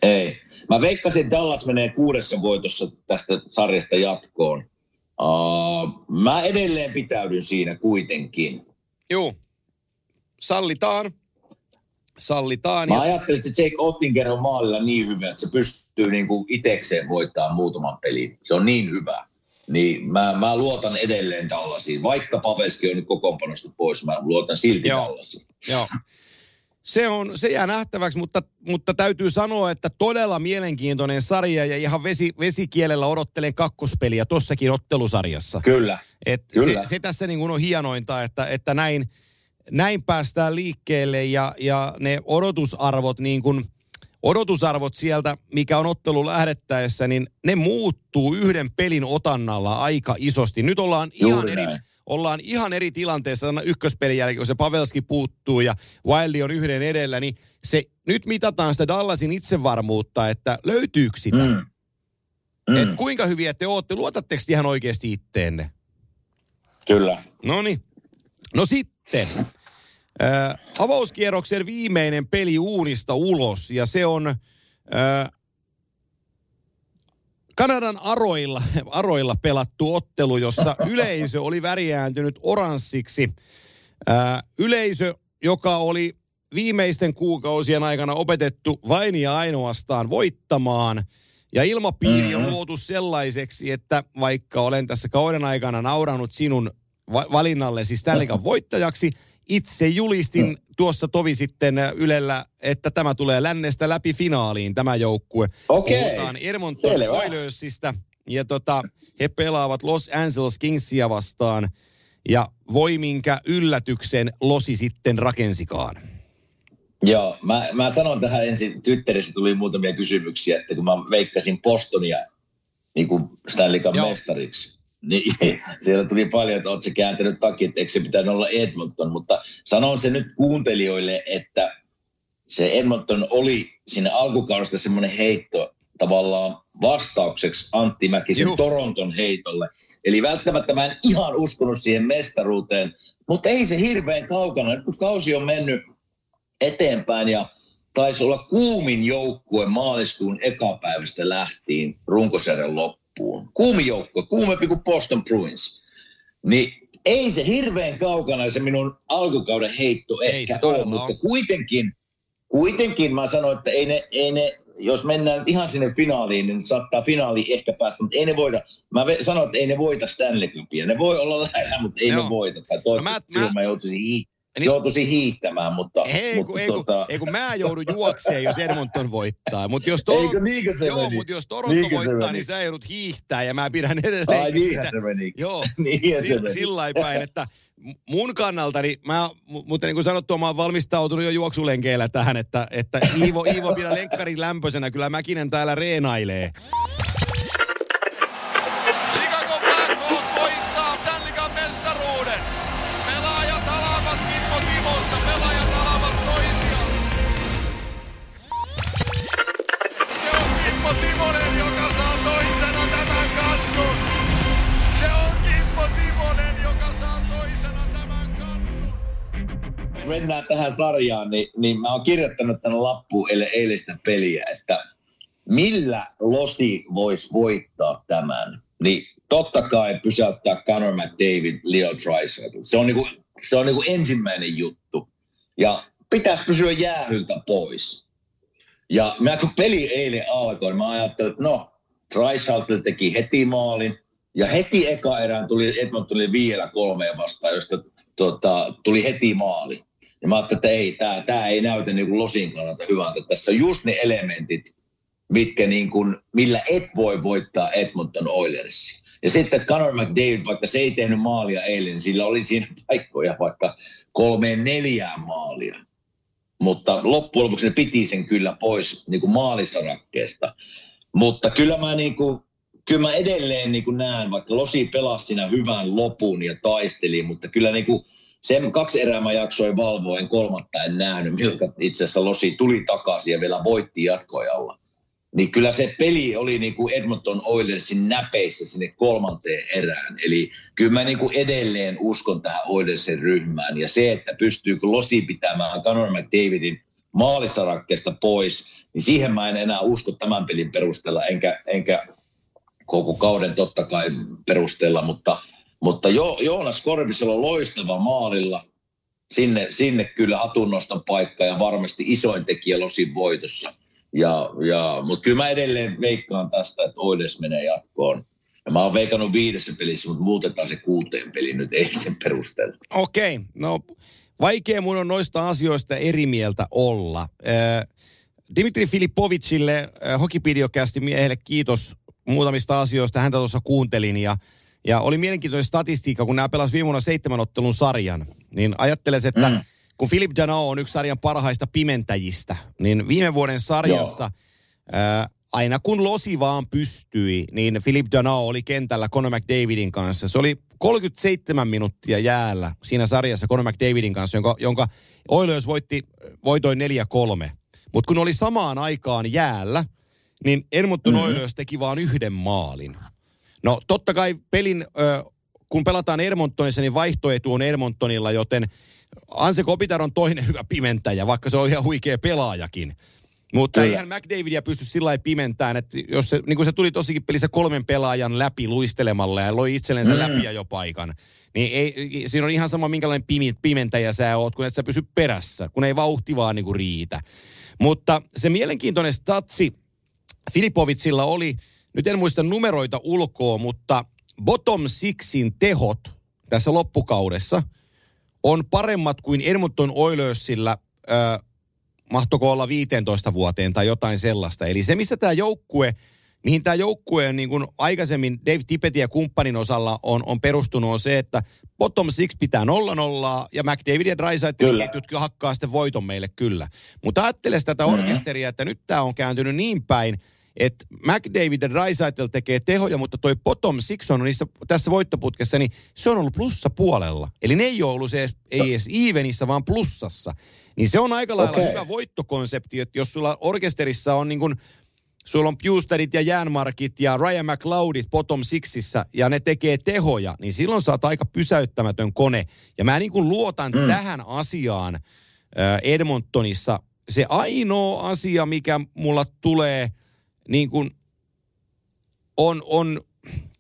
Ei. Mä veikkasin, että Dallas menee kuudessa voitossa tästä sarjasta jatkoon. Uh, mä edelleen pitäydyn siinä kuitenkin. Joo, sallitaan. Sallitaan. Mä Ja, ajattelin, että Jake Ottinger on maalilla niin hyvä, että se pystyy niin kuin itekseen voittamaan muutaman pelin. Se on niin hyvä. niin mä, mä luotan edelleen Dallasiin. Vaikka Pavelski on nyt kokoonpanosta pois, mä luotan silti Joo. Dallasiin. Joo. Se, on, se jää nähtäväksi, mutta, mutta täytyy sanoa, että todella mielenkiintoinen sarja ja ihan vesi, vesikielellä odottelen kakkospeliä tossakin ottelusarjassa. Kyllä. Et Kyllä. Se, se tässä niin kuin on hienointa, että, että näin, näin päästään liikkeelle ja, ja ne odotusarvot niin kuin, odotusarvot sieltä, mikä on ottelu lähdettäessä, niin ne muuttuu yhden pelin otannalla aika isosti. Nyt ollaan ihan Juuri eri, näin. ollaan ihan eri tilanteessa tämän ykköspelin jälkeen, kun se Pavelski puuttuu ja Wiley on yhden edellä, niin se, nyt mitataan sitä Dallasin itsevarmuutta, että löytyykö sitä. Mm. Mm. Et kuinka hyviä te ootte, luotatteko te ihan oikeasti itteenne? Kyllä. No niin. Sitten. Äh, avauskierroksen viimeinen peli uunista ulos ja se on äh, Kanadan aroilla, aroilla pelattu ottelu, jossa yleisö oli väriääntynyt oranssiksi. Äh, yleisö, joka oli viimeisten kuukausien aikana opetettu vain ja ainoastaan voittamaan. Ja ilmapiiri on luotu sellaiseksi, että vaikka olen tässä kauden aikana nauranut sinun va- valinnallesi Stanley Cup voittajaksi, itse julistin tuossa tovi sitten Ylellä, että tämä tulee lännestä läpi finaaliin tämä joukkue. Okei. Puhutaan Edmonton Selvä. Oilersista ja tota, he pelaavat Los Angeles Kingsia vastaan. Ja voi minkä yllätyksen Losi sitten rakensikaan. Joo, mä, mä sanon tähän ensin, Twitterissä tuli muutamia kysymyksiä, että kun mä veikkasin Bostonia niin kuin Stanley Cup mestariksi, niin siellä tuli paljon, että se kääntänyt takia, että eikö se pitänyt olla Edmonton, mutta sanon se nyt kuuntelijoille, että se Edmonton oli siinä alkukaudesta semmoinen heitto tavallaan vastaukseksi Antti Mäkisen Juu. Toronton heitolle. Eli välttämättä mä en ihan uskonut siihen mestaruuteen, mutta ei se hirveän kaukana. Nyt kun kausi on mennyt eteenpäin ja taisi olla kuumin joukkue maaliskuun ekapäivästä lähtien runkosarjan loppuun. Kuumin joukkue, kuumempi kuin Boston Bruins. Niin ei se hirveän kaukana se minun alkukauden heitto Ei ehkä todella ole, mutta ole. kuitenkin, kuitenkin mä sanoin, että ei ne, ei ne, jos mennään nyt ihan sinne finaaliin, niin saattaa finaali ehkä päästä, mutta ei ne voida. Mä sanoin, että ei ne voita Stanley Cupia. Ne voi olla lähellä, mutta ei Joo. ne voita. Tai No mä- silloin mä joutuisin, Niin- joutuisin hiihtämään, mutta... Ei, mutta kun, ei, kun, tota, ei kun mä joudun juokseen, jos Edmonton voittaa. Mutta jos. Eikö se Joo, meni? mutta jos Toronto Niinkö se voittaa, niin sä joudut hiihtää ja mä pidän Ai edelleen niinhän siitä. se meni. Joo, Niinhän se si- meni. sillä päin, että mun kannaltani, mä, mu- mutta niin kuin sanottua, mä oon valmistautunut jo juoksulenkeillä tähän, että, että Iivo, Iivo pidä lenkkarin lämpöisenä, kyllä Mäkinen täällä reenailee. Mennään tähän sarjaan, niin, niin mä oon kirjoittanut tänne lappuun eilistä peliä, että millä Losi voisi voittaa tämän, niin totta kai pysäyttää Conor McDavid, Leo Draisaitl. Se on, niinku, se on niinku ensimmäinen juttu. Ja pitäisi pysyä jäähyltä pois. Ja mä kun peli eilen alkoi, niin mä ajattelin, että no, Draisaitl teki heti maalin. Ja heti eka erään tuli Edmontonille vielä kolmeen vastaan, josta tota, tuli heti maali. Ja mä ajattelin, että ei, tämä tää ei näytä niin kuin Losin kannalta hyvältä. Tässä on just ne elementit, mitkä niin kuin, millä et voi voittaa Edmonton Oilersia. Ja sitten Conor McDavid, vaikka se ei tehnyt maalia eilen, sillä oli siinä paikkoja vaikka kolmeen neljään maalia. Mutta loppujen lopuksi ne piti sen kyllä pois niin kuin maalisarakkeesta. Mutta kyllä mä, niin kuin, kyllä mä edelleen niin kuin näen, vaikka Losi pelasti hyvän lopun ja taisteli, mutta kyllä niin kuin sen kaksi erää mä jaksoin valvoa, en kolmatta en nähnyt, milloin itse asiassa Losi tuli takaisin ja vielä voitti jatkoajalla. Niin kyllä se peli oli niin kuin Edmonton Oilersin näpeissä sinne kolmanteen erään. Eli kyllä mä niin kuin edelleen uskon tähän Oilersin ryhmään. Ja se, että pystyykö Losi pitämään Conor McDavidin maalisarakkeesta pois, niin siihen mä en enää usko tämän pelin perusteella, enkä, enkä koko kauden totta kai perusteella, mutta, mutta jo, Joonas Korvisella on loistava maalilla. Sinne, sinne kyllä hatunnoston paikka ja varmasti isoin tekijä Losin voitossa. Ja, ja, mutta kyllä mä edelleen veikkaan tästä, että Oiles menee jatkoon. Ja mä oon veikannut viidessä pelissä, mutta muutetaan se kuuteen peliin nyt ei sen perusteella. Okei, okay. no vaikea mun on noista asioista eri mieltä olla. Dimitri Filipovicille, Hokipidiokäästi miehelle kiitos muutamista asioista. Häntä tuossa kuuntelin ja, ja oli mielenkiintoinen statistiikka, kun nämä pelasivat viime vuonna seitsemän ottelun sarjan. Niin ajattelisin, että mm. kun Philip Janot on yksi sarjan parhaista pimentäjistä, niin viime vuoden sarjassa äh, aina kun Losi vaan pystyi, niin Philip Danao oli kentällä Conor McDavidin kanssa. Se oli 37 minuuttia jäällä siinä sarjassa Conor McDavidin kanssa, jonka, jonka Oilers voitti voitoin 4-3. Mutta kun oli samaan aikaan jäällä, niin Edmonton mm-hmm. Oilers teki vaan yhden maalin. No totta kai pelin, ö, kun pelataan Edmontonissa, niin vaihtoetu on Edmontonilla, joten Anse Kopitar on toinen hyvä pimentäjä, vaikka se on ihan huikea pelaajakin. Mutta Kyllä. eihän McDavidia pysty sillä lailla pimentään, että jos se, niin kuin se tuli tosikin pelissä kolmen pelaajan läpi luistelemalla ja loi itsellensä mm. läpi jo paikan, niin ei, siinä on ihan sama minkälainen pimentäjä sä oot, kun et sä pysy perässä, kun ei vauhti vaan niin kuin riitä. Mutta se mielenkiintoinen statsi Filipovitsilla oli, nyt en muista numeroita ulkoa, mutta bottom sixin tehot tässä loppukaudessa on paremmat kuin Edmonton Oilersilla äh, mahtoko olla 15 vuoteen tai jotain sellaista. Eli se, missä tämä joukkue, mihin tämä joukkue on niin kuin aikaisemmin Dave Tippetin ja kumppanin osalla on, on perustunut, on se, että bottom six pitää nolla nollaa ja McDavid ja Drysaitlin ketjut hakkaa sitten voiton meille kyllä. Mutta ajattele tätä mm-hmm. orkesteria, että nyt tämä on kääntynyt niin päin, että McDavid ja Drysaitel tekee tehoja, mutta toi bottom six on niissä, tässä voittoputkessa, niin se on ollut plussa puolella. Eli ne ei ole ollut se, ei edes evenissä, vaan plussassa. Niin se on aika lailla okay. hyvä voittokonsepti, että jos sulla orkesterissa on niin kuin, sulla on Pusterit ja Jäänmarkit ja Ryan McLeodit bottom sixissä ja ne tekee tehoja, niin silloin sä oot aika pysäyttämätön kone. Ja mä niin kuin luotan mm. tähän asiaan Edmontonissa. Se ainoa asia, mikä mulla tulee niin kuin on, on,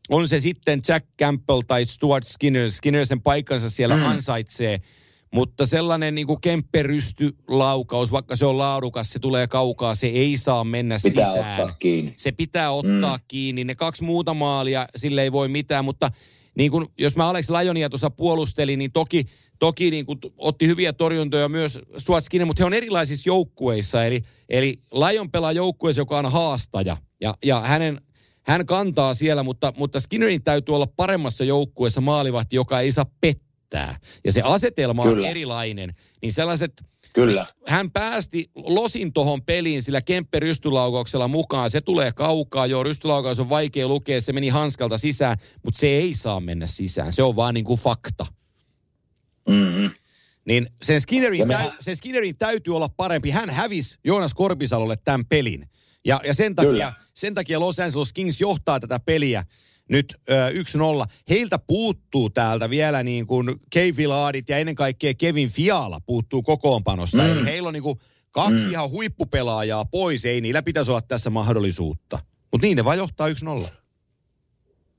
on se sitten Jack Campbell tai Stuart Skinner. Skinner sen paikkansa siellä mm. ansaitsee – mutta sellainen niin kempperystylaukaus, vaikka se on laadukas, se tulee kaukaa, se ei saa mennä pitää sisään. Ottaa kiinni. Se pitää ottaa mm. kiinni. Ne kaksi muuta maalia, sille ei voi mitään, mutta niin kuin, jos mä Alex Lajonia tuossa puolustelin, niin toki, toki niin kuin, otti hyviä torjuntoja myös Suatskinen, mutta he on erilaisissa joukkueissa. Eli, eli Lajon pelaa joukkueessa, joka on haastaja. Ja, ja hänen, hän kantaa siellä, mutta, mutta Skinnerin täytyy olla paremmassa joukkueessa maalivahti, joka ei saa pettää. Ja se asetelma Kyllä. on erilainen. Niin sellaiset, Kyllä. Hän päästi losin tuohon peliin sillä Kemppe rystylaukauksella mukaan. Se tulee kaukaa, joo, rystylaukaus on vaikea lukea, se meni hanskalta sisään, mutta se ei saa mennä sisään. Se on vaan niin kuin fakta. Mm-hmm. Niin sen Skinnerin, mehän... täy, sen Skinnerin täytyy olla parempi. Hän hävisi Joonas Korpisalolle tämän pelin. Ja, ja sen, takia, sen takia Los Angeles Kings johtaa tätä peliä nyt ö, 1-0. Heiltä puuttuu täältä vielä niin kuin Kei Viladit ja ennen kaikkea Kevin Fiala puuttuu kokoonpanosta. Mm. Eli heillä on niin kuin kaksi mm. ihan huippupelaajaa pois. Ei niillä pitäisi olla tässä mahdollisuutta. Mutta niin ne vaan johtaa 1-0.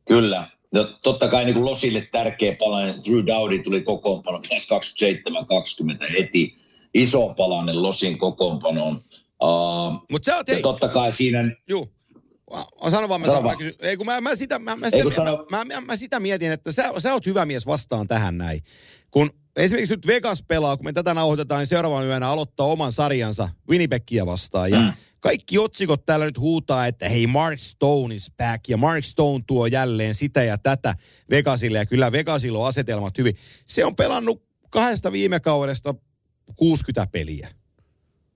Kyllä. No, totta kai niin kuin Losille tärkeä palanen. Drew Dowdy tuli kokoonpano 27-20 heti. Iso palanen Losin kokoonpanoon. Uh, Mutta sä oot, hei, totta kai siinä... Juu. Sano vaan, mä, mä, kysyn, ei kun mä, mä, sitä, mä, mä, sitä, sano... mä, mä, mä, sitä mietin, että sä, sä oot hyvä mies vastaan tähän näin. Kun esimerkiksi nyt Vegas pelaa, kun me tätä nauhoitetaan, niin seuraavan yönä aloittaa oman sarjansa Winnipegia vastaan. Ja mm. Kaikki otsikot täällä nyt huutaa, että hei Mark Stone is back ja Mark Stone tuo jälleen sitä ja tätä Vegasille. Ja kyllä Vegasilla on asetelmat hyvin. Se on pelannut kahdesta viime kaudesta 60 peliä.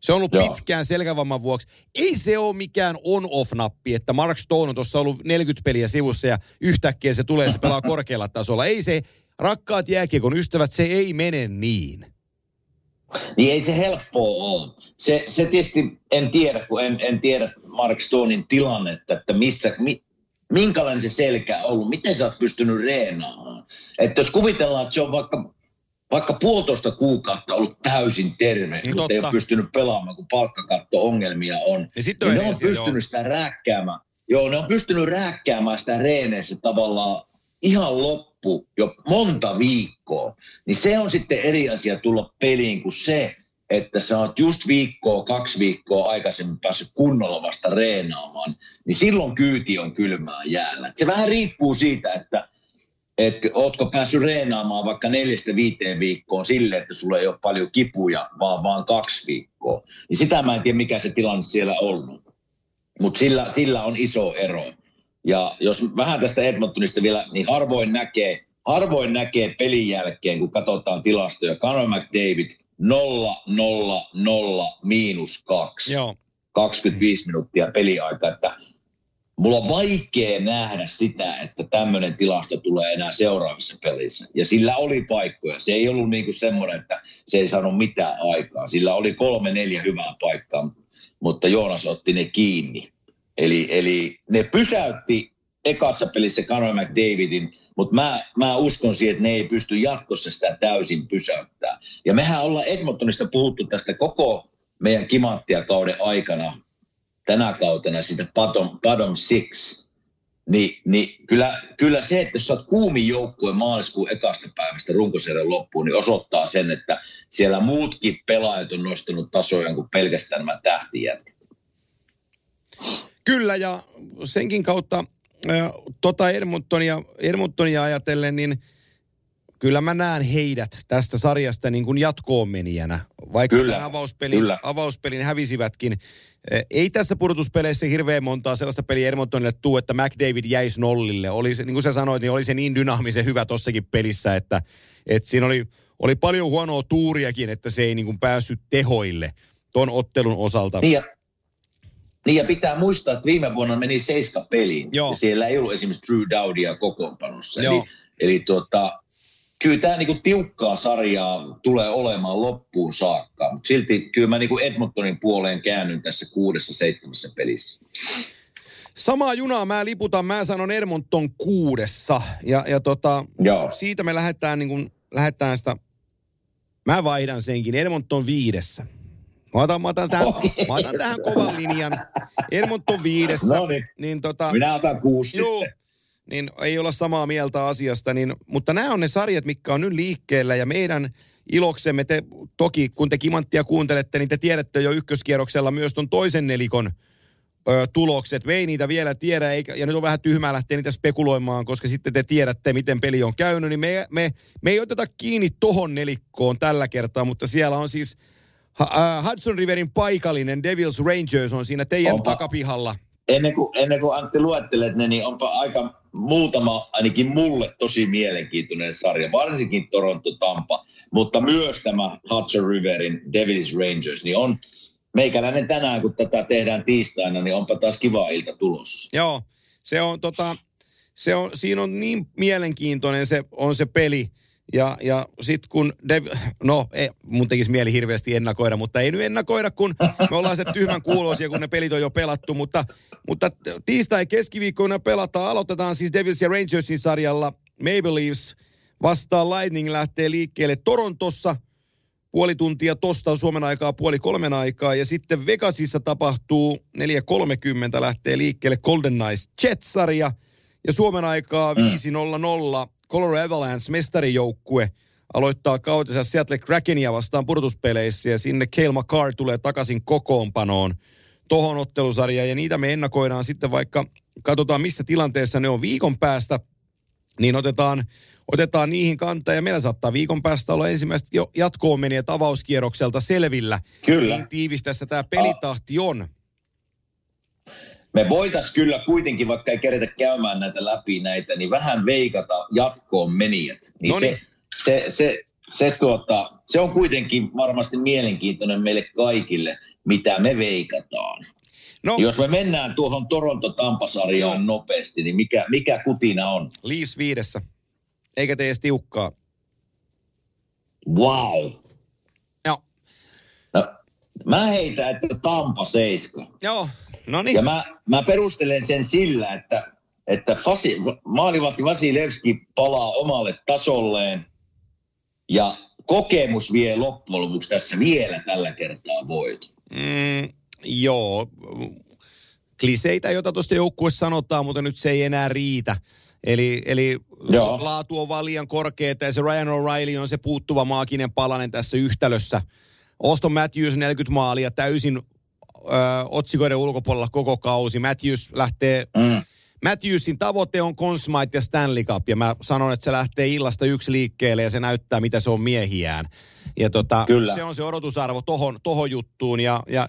Se on ollut Joo. pitkään selkävamman vuoksi. Ei se ole mikään on-off-nappi, että Mark Stone on tuossa ollut 40 peliä sivussa ja yhtäkkiä se tulee se pelaa korkealla tasolla. Ei se, rakkaat jääkiekon ystävät, se ei mene niin. Niin ei se helppoa ole. Se, se tietysti en tiedä, kun en, en tiedä Mark Stonein tilannetta, että missä, mi, minkälainen se selkä on ollut, miten sä oot pystynyt reenaamaan. Että jos kuvitellaan, että se on vaikka vaikka puolitoista kuukautta ollut täysin terve, niin mutta ei ole pystynyt pelaamaan, kun palkkakatto-ongelmia on. Ja sitten niin ne on pystynyt joo. sitä rääkkäämään. Joo, ne on pystynyt rääkkäämään sitä reeneissä tavallaan ihan loppu jo monta viikkoa. Niin se on sitten eri asia tulla peliin kuin se, että sä oot just viikkoa, kaksi viikkoa aikaisemmin päässyt kunnolla vasta reenaamaan, niin silloin kyyti on kylmää jäällä. Se vähän riippuu siitä, että että ootko päässyt reenaamaan vaikka neljästä viiteen viikkoon sille, että sulla ei ole paljon kipuja, vaan vaan kaksi viikkoa. Niin sitä mä en tiedä, mikä se tilanne siellä on. Mutta sillä, sillä on iso ero. Ja jos vähän tästä Edmontonista vielä, niin harvoin näkee, harvoin näkee pelin jälkeen, kun katsotaan tilastoja. Conor McDavid 0, 0, 0, miinus 2. Joo. 25 minuuttia peliaika, että mulla on vaikea nähdä sitä, että tämmöinen tilasto tulee enää seuraavassa pelissä. Ja sillä oli paikkoja. Se ei ollut niinku semmoinen, että se ei saanut mitään aikaa. Sillä oli kolme, neljä hyvää paikkaa, mutta Joonas otti ne kiinni. Eli, eli ne pysäytti ekassa pelissä Conor McDavidin, mutta mä, mä uskon siihen, että ne ei pysty jatkossa sitä täysin pysäyttämään. Ja mehän ollaan Edmontonista puhuttu tästä koko meidän kimanttiakauden aikana, tänä kautena sitä bottom, bottom six, niin, niin kyllä, kyllä se, että jos sä oot kuumin joukkue maaliskuun ekasta päivästä runkosarjan loppuun, niin osoittaa sen, että siellä muutkin pelaajat on nostanut tasoja kuin pelkästään nämä tähtijätkät. Kyllä, ja senkin kautta äh, tota Edmontonia, Edmontonia ajatellen, niin kyllä mä näen heidät tästä sarjasta niin kuin jatkoon menijänä. Vaikka Kyllä, tämän avauspelin, kyllä. avauspelin hävisivätkin. Äh, Ei tässä pudotuspeleissä hirveän montaa sellaista peliä Edmontonille tuu, että McDavid jäisi nollille. Oli se, niin kuin sä sanoit, niin oli se niin dynaamisen hyvä tossakin pelissä, että, että siinä oli, oli paljon huonoa tuuriakin, että se ei niin kuin päässyt tehoille ton ottelun osalta. Niin ja, niin ja pitää muistaa, että viime vuonna meni seiska peliin. Joo. Ja siellä ei ollut esimerkiksi Drew Dowdia kokoonpanossa. Joo. Eli, eli tuota, kyllä tämä niinku tiukkaa sarjaa tulee olemaan loppuun saakka. Mutta silti kyllä mä niinku Edmontonin puoleen käännyn tässä kuudessa seitsemässä pelissä. Samaa junaa mä liputan, mä sanon Edmonton kuudessa. Ja, ja tota, Joo. siitä me lähdetään, niin kuin, lähdetään sitä, mä vaihdan senkin, Edmonton viidessä. Mä otan, mä otan, tähän, mä otan tähän kovan linjan. Edmonton viidessä. No niin. niin tota, Minä otan kuusi sitten. niin ei olla samaa mieltä asiasta, niin, mutta nämä on ne sarjat, mitkä on nyt liikkeellä ja meidän iloksemme te, toki kun te Kimanttia kuuntelette, niin te tiedätte jo ykköskierroksella myös ton toisen nelikon ö, tulokset. Me ei niitä vielä tiedä, eikä, ja nyt on vähän tyhmää lähteä niitä spekuloimaan, koska sitten te tiedätte, miten peli on käynyt, niin me, me, me ei oteta kiinni tohon nelikkoon tällä kertaa, mutta siellä on siis uh, Hudson Riverin paikallinen Devils Rangers on siinä teidän Onpa. takapihalla. Ennen kuin, ennen kuin Antti luettelet ne, niin onpa aika muutama, ainakin mulle tosi mielenkiintoinen sarja, varsinkin Toronto Tampa, mutta myös tämä Hudson Riverin Devils Rangers, niin on meikäläinen tänään, kun tätä tehdään tiistaina, niin onpa taas kiva ilta tulossa. Joo, se on tota, se on, siinä on niin mielenkiintoinen se on se peli. Ja, ja sitten kun, Dev, no ei, mun tekisi mieli hirveästi ennakoida, mutta ei nyt ennakoida, kun me ollaan se tyhmän kuuloisia, kun ne pelit on jo pelattu. Mutta, mutta tiistai keskiviikkoina pelataan, aloitetaan siis Devils ja Rangersin sarjalla. Maple Leafs vastaan Lightning lähtee liikkeelle Torontossa. Puoli tuntia tosta Suomen aikaa, puoli kolmen aikaa. Ja sitten Vegasissa tapahtuu 4.30 lähtee liikkeelle Golden Knights Jets-sarja. Ja Suomen aikaa 5.00 Colorado Avalanche mestarijoukkue aloittaa kautensa Seattle Krakenia vastaan pudotuspeleissä ja sinne Cale McCarr tulee takaisin kokoonpanoon tohon ottelusarjaan ja niitä me ennakoidaan sitten vaikka katsotaan missä tilanteessa ne on viikon päästä, niin otetaan, otetaan niihin kantaa ja meillä saattaa viikon päästä olla ensimmäistä jo jatkoon menijät avauskierrokselta selvillä. Kyllä. Niin tiivis tässä tämä pelitahti on. Me voitaisiin kyllä kuitenkin, vaikka ei keretä käymään näitä läpi näitä, niin vähän veikata jatkoon menijät. Niin Noniin. se, se, se, se, tuota, se on kuitenkin varmasti mielenkiintoinen meille kaikille, mitä me veikataan. No, Jos me mennään tuohon Toronto-Tampasarjaan Joo. nopeasti, niin mikä, mikä kutina on? Leafs viidessä. Eikä tee edes tiukkaa. Wow. Joo. No, mä heitän, että Tampa seiska. Joo, no niin. Ja mä, mä perustelen sen sillä, että, että Fasi, maalivahti Vasilevski palaa omalle tasolleen ja kokemus vie loppujen lopuksi tässä vielä tällä kertaa voiton. Mm, joo, kliseitä, joita tuosta joukkueessa sanotaan, mutta nyt se ei enää riitä. Eli, eli Joo. laatu on vaan liian korkeata ja se Ryan O'Reilly on se puuttuva maaginen palanen tässä yhtälössä. Auston Matthews 40 maalia täysin ö, otsikoiden ulkopuolella koko kausi. Matthews lähtee, Mm. Matthewsin tavoite on Conn Smythe ja Stanley Cup. Ja mä sanon, että se lähtee illasta yksi liikkeelle ja se näyttää, mitä se on miehiään. Ja tota, Kyllä. se on se odotusarvo tohon, tohon juttuun. Ja, ja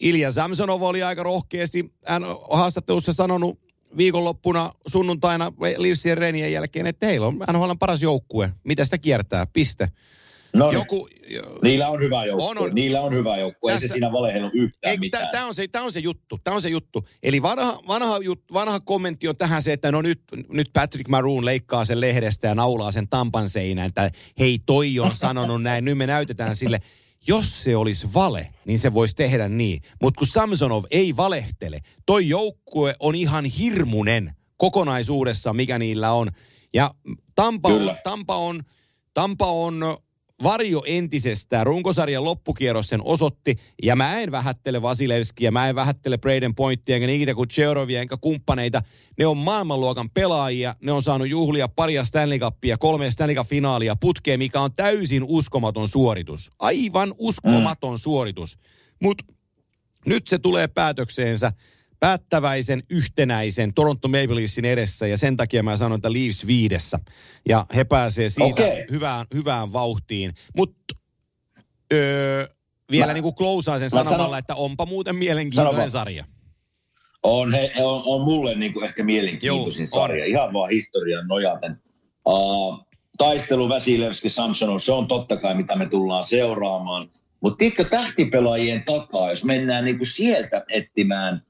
Ilja Samsonov oli aika rohkeasti hän on haastattelussa sanonut viikonloppuna sunnuntaina Leafsien renien jälkeen, että heillä on NHL paras joukkue. Mitä sitä kiertää? Piste. No niin. Joku, Niillä on hyvä joukkue. On, on. Niillä on hyvä joukkue. Ei se siinä valehellut yhtään Ei, mitään. tämä on, se, tää on se juttu, tämä on se juttu. Eli vanha, vanha, jut, vanha kommentti on tähän se, että no nyt, nyt Patrick Maroon leikkaa sen lehdestä ja naulaa sen tampan seinään, että hei toi on sanonut näin, nyt me näytetään sille. Jos se olisi vale, niin se voisi tehdä niin. Mutta kun Samsonov ei valehtele, toi joukkue on ihan hirmunen kokonaisuudessaan, mikä niillä on. Ja Tampa on, Kyllä. Tampa on, Tampa on varjo entisestään. Runkosarjan loppukierros sen osoitti. Ja mä en vähättele Vasilevskia, mä en vähättele Braden Pointtia, enkä Nikita Kucherovia, enkä kumppaneita. Ne on maailmanluokan pelaajia. Ne on saanut juhlia paria Stanley Cupia, kolme Stanley Cup-finaalia putkeen, mikä on täysin uskomaton suoritus. Aivan uskomaton mm. suoritus. Mutta nyt se tulee päätökseensä päättäväisen, yhtenäisen Toronto Maple Leafsin edessä ja sen takia mä sanon, että Leafs viidessä. Ja he pääsee siitä Okei. hyvään, hyvään vauhtiin. Mutta öö, vielä Mä- niin kuin klousaan sen sanomalla, sanon- että onpa muuten mielenkiintoinen vaan. sarja. On, he, on, on mulle niin kuin ehkä mielenkiintoisin Joo, on. sarja, ihan vaan historian nojaten. Uh, taistelu Vasilevski Samsonov, se on totta kai mitä me tullaan seuraamaan. Mutta tiedätkö tähtipelaajien takaa, jos mennään niin kuin sieltä etsimään,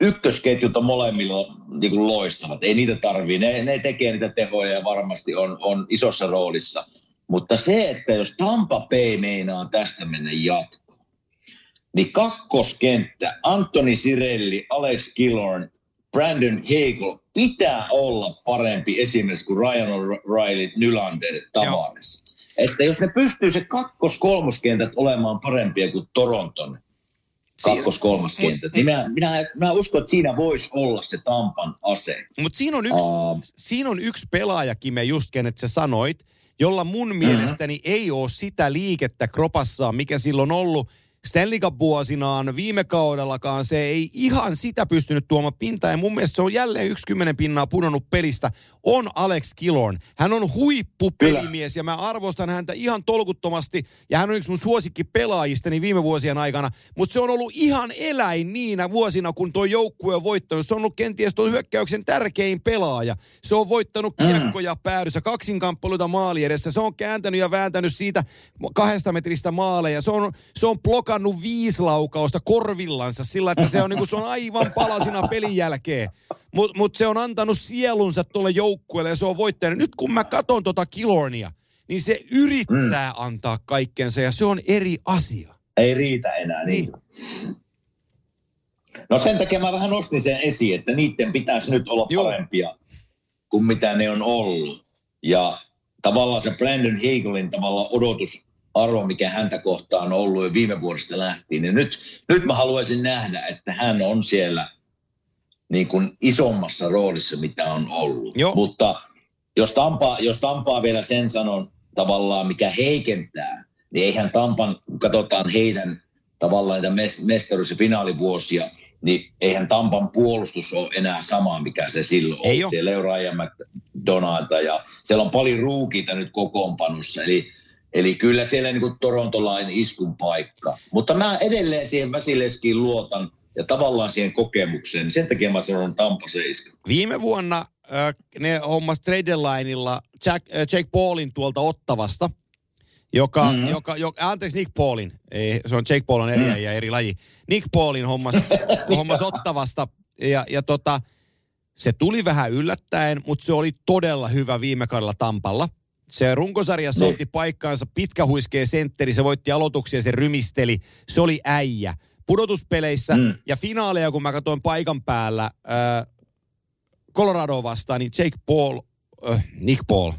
ykkösketjut on molemmilla niin kuin loistavat. Ei niitä tarvii, ne, ne tekee niitä tehoja ja varmasti on, on isossa roolissa. Mutta se, että jos Tampa Bay meinaa tästä mennä jatkoon, niin kakkoskenttä, Antoni Sirelli, Alex Killorn, Brandon Hagel pitää olla parempi esimerkiksi kuin Ryan O'Reilly, Nylander, Tavares. Että jos ne pystyy se kakkos-kolmoskentät olemaan parempia kuin Toronton Siinä- kakkos-kolmoskentät, mut- niin mä, minä, mä uskon, että siinä voisi olla se Tampan ase. Mutta siinä on yksi, Aa. siinä on yksi pelaajakin, me just kenet sä sanoit, jolla mun Mhm. mielestäni ei ole sitä liikettä kropassaan, mikä silloin on ollut Stanley Cup-vuosinaan, viime kaudellakaan se ei ihan sitä pystynyt tuomaan pintaan. Ja mun mielestä se on jälleen yksi kymmenen pinnaa pudonnut pelistä. On Alex Killorn. Hän on huippupelimies ja mä arvostan häntä ihan tolkuttomasti. Ja hän on yksi mun suosikki pelaajistani viime vuosien aikana. Mutta se on ollut ihan eläin niinä vuosina, kun tuo joukkue on voittanut. Se on ollut kenties tuon hyökkäyksen tärkein pelaaja. Se on voittanut kiekkoja päädyssä, kaksinkamppailuita maali edessä. Se on kääntänyt ja vääntänyt siitä kahdesta metristä maaleja. Se on, se on blokannut viisi laukausta korvillansa sillä, että se on, niin kuin, se on aivan palasina pelin jälkeen. Mutta mut se on antanut sielunsa tuolle joukkueelle ja se on voittanut. Nyt kun mä katson tota Kilornia, niin se yrittää mm. antaa kaikkensa ja se on eri asia. Ei riitä enää. Niin. No sen takia mä vähän nostin sen esiin, että niiden pitäisi nyt olla Joo. parempia kuin mitä ne on ollut. Ja tavallaan se Brandon Hagelin tavallaan odotusarvo, mikä häntä kohtaan on ollut jo viime vuodesta lähtien, niin nyt, nyt mä haluaisin nähdä, että hän on siellä niin kuin isommassa roolissa, mitä on ollut. Joo. Mutta jos Tampaa, jos Tampaa vielä sen sanon tavallaan, mikä heikentää, niin eihän Tampan, kun katsotaan heidän tavallaan näitä mes- mestaruus- ja finaalivuosia, niin eihän Tampan puolustus ole enää sama, mikä se silloin Ei oli. oo. Siellä ole Ryan McDonalda ja siellä on paljon ruukiita nyt kokoonpanossa. Eli, eli kyllä siellä niin kuin torontolainen iskun paikka. Mutta mä edelleen siihen Vasileskiin luotan ja tavallaan siihen kokemukseen. niin Sen takia mä sanon Tampa seiska. Viime vuonna äh, ne hommas trade deadlineilla Jack, äh, Jake Paulin tuolta Ottavasta, joka, Mhm. mm-hmm. joka, joka, anteeksi Nick Paulin, ei, se on Jake Paul on eri mm. ja eri laji. Nick Paulin hommas, hommas Ottavasta ja, ja tota, se tuli vähän yllättäen, mutta se oli todella hyvä viime kaudella Tampalla. Se runkosarjassa Niin. otti paikkaansa pitkähuiskea sentteri, se voitti aloituksia, se rymisteli, se oli äijä. Pudotuspeleissä mm. ja finaaleja, kun mä katsoin paikan päällä, äh, Colorado vastaan, niin Jake Paul, äh, Nick Paul,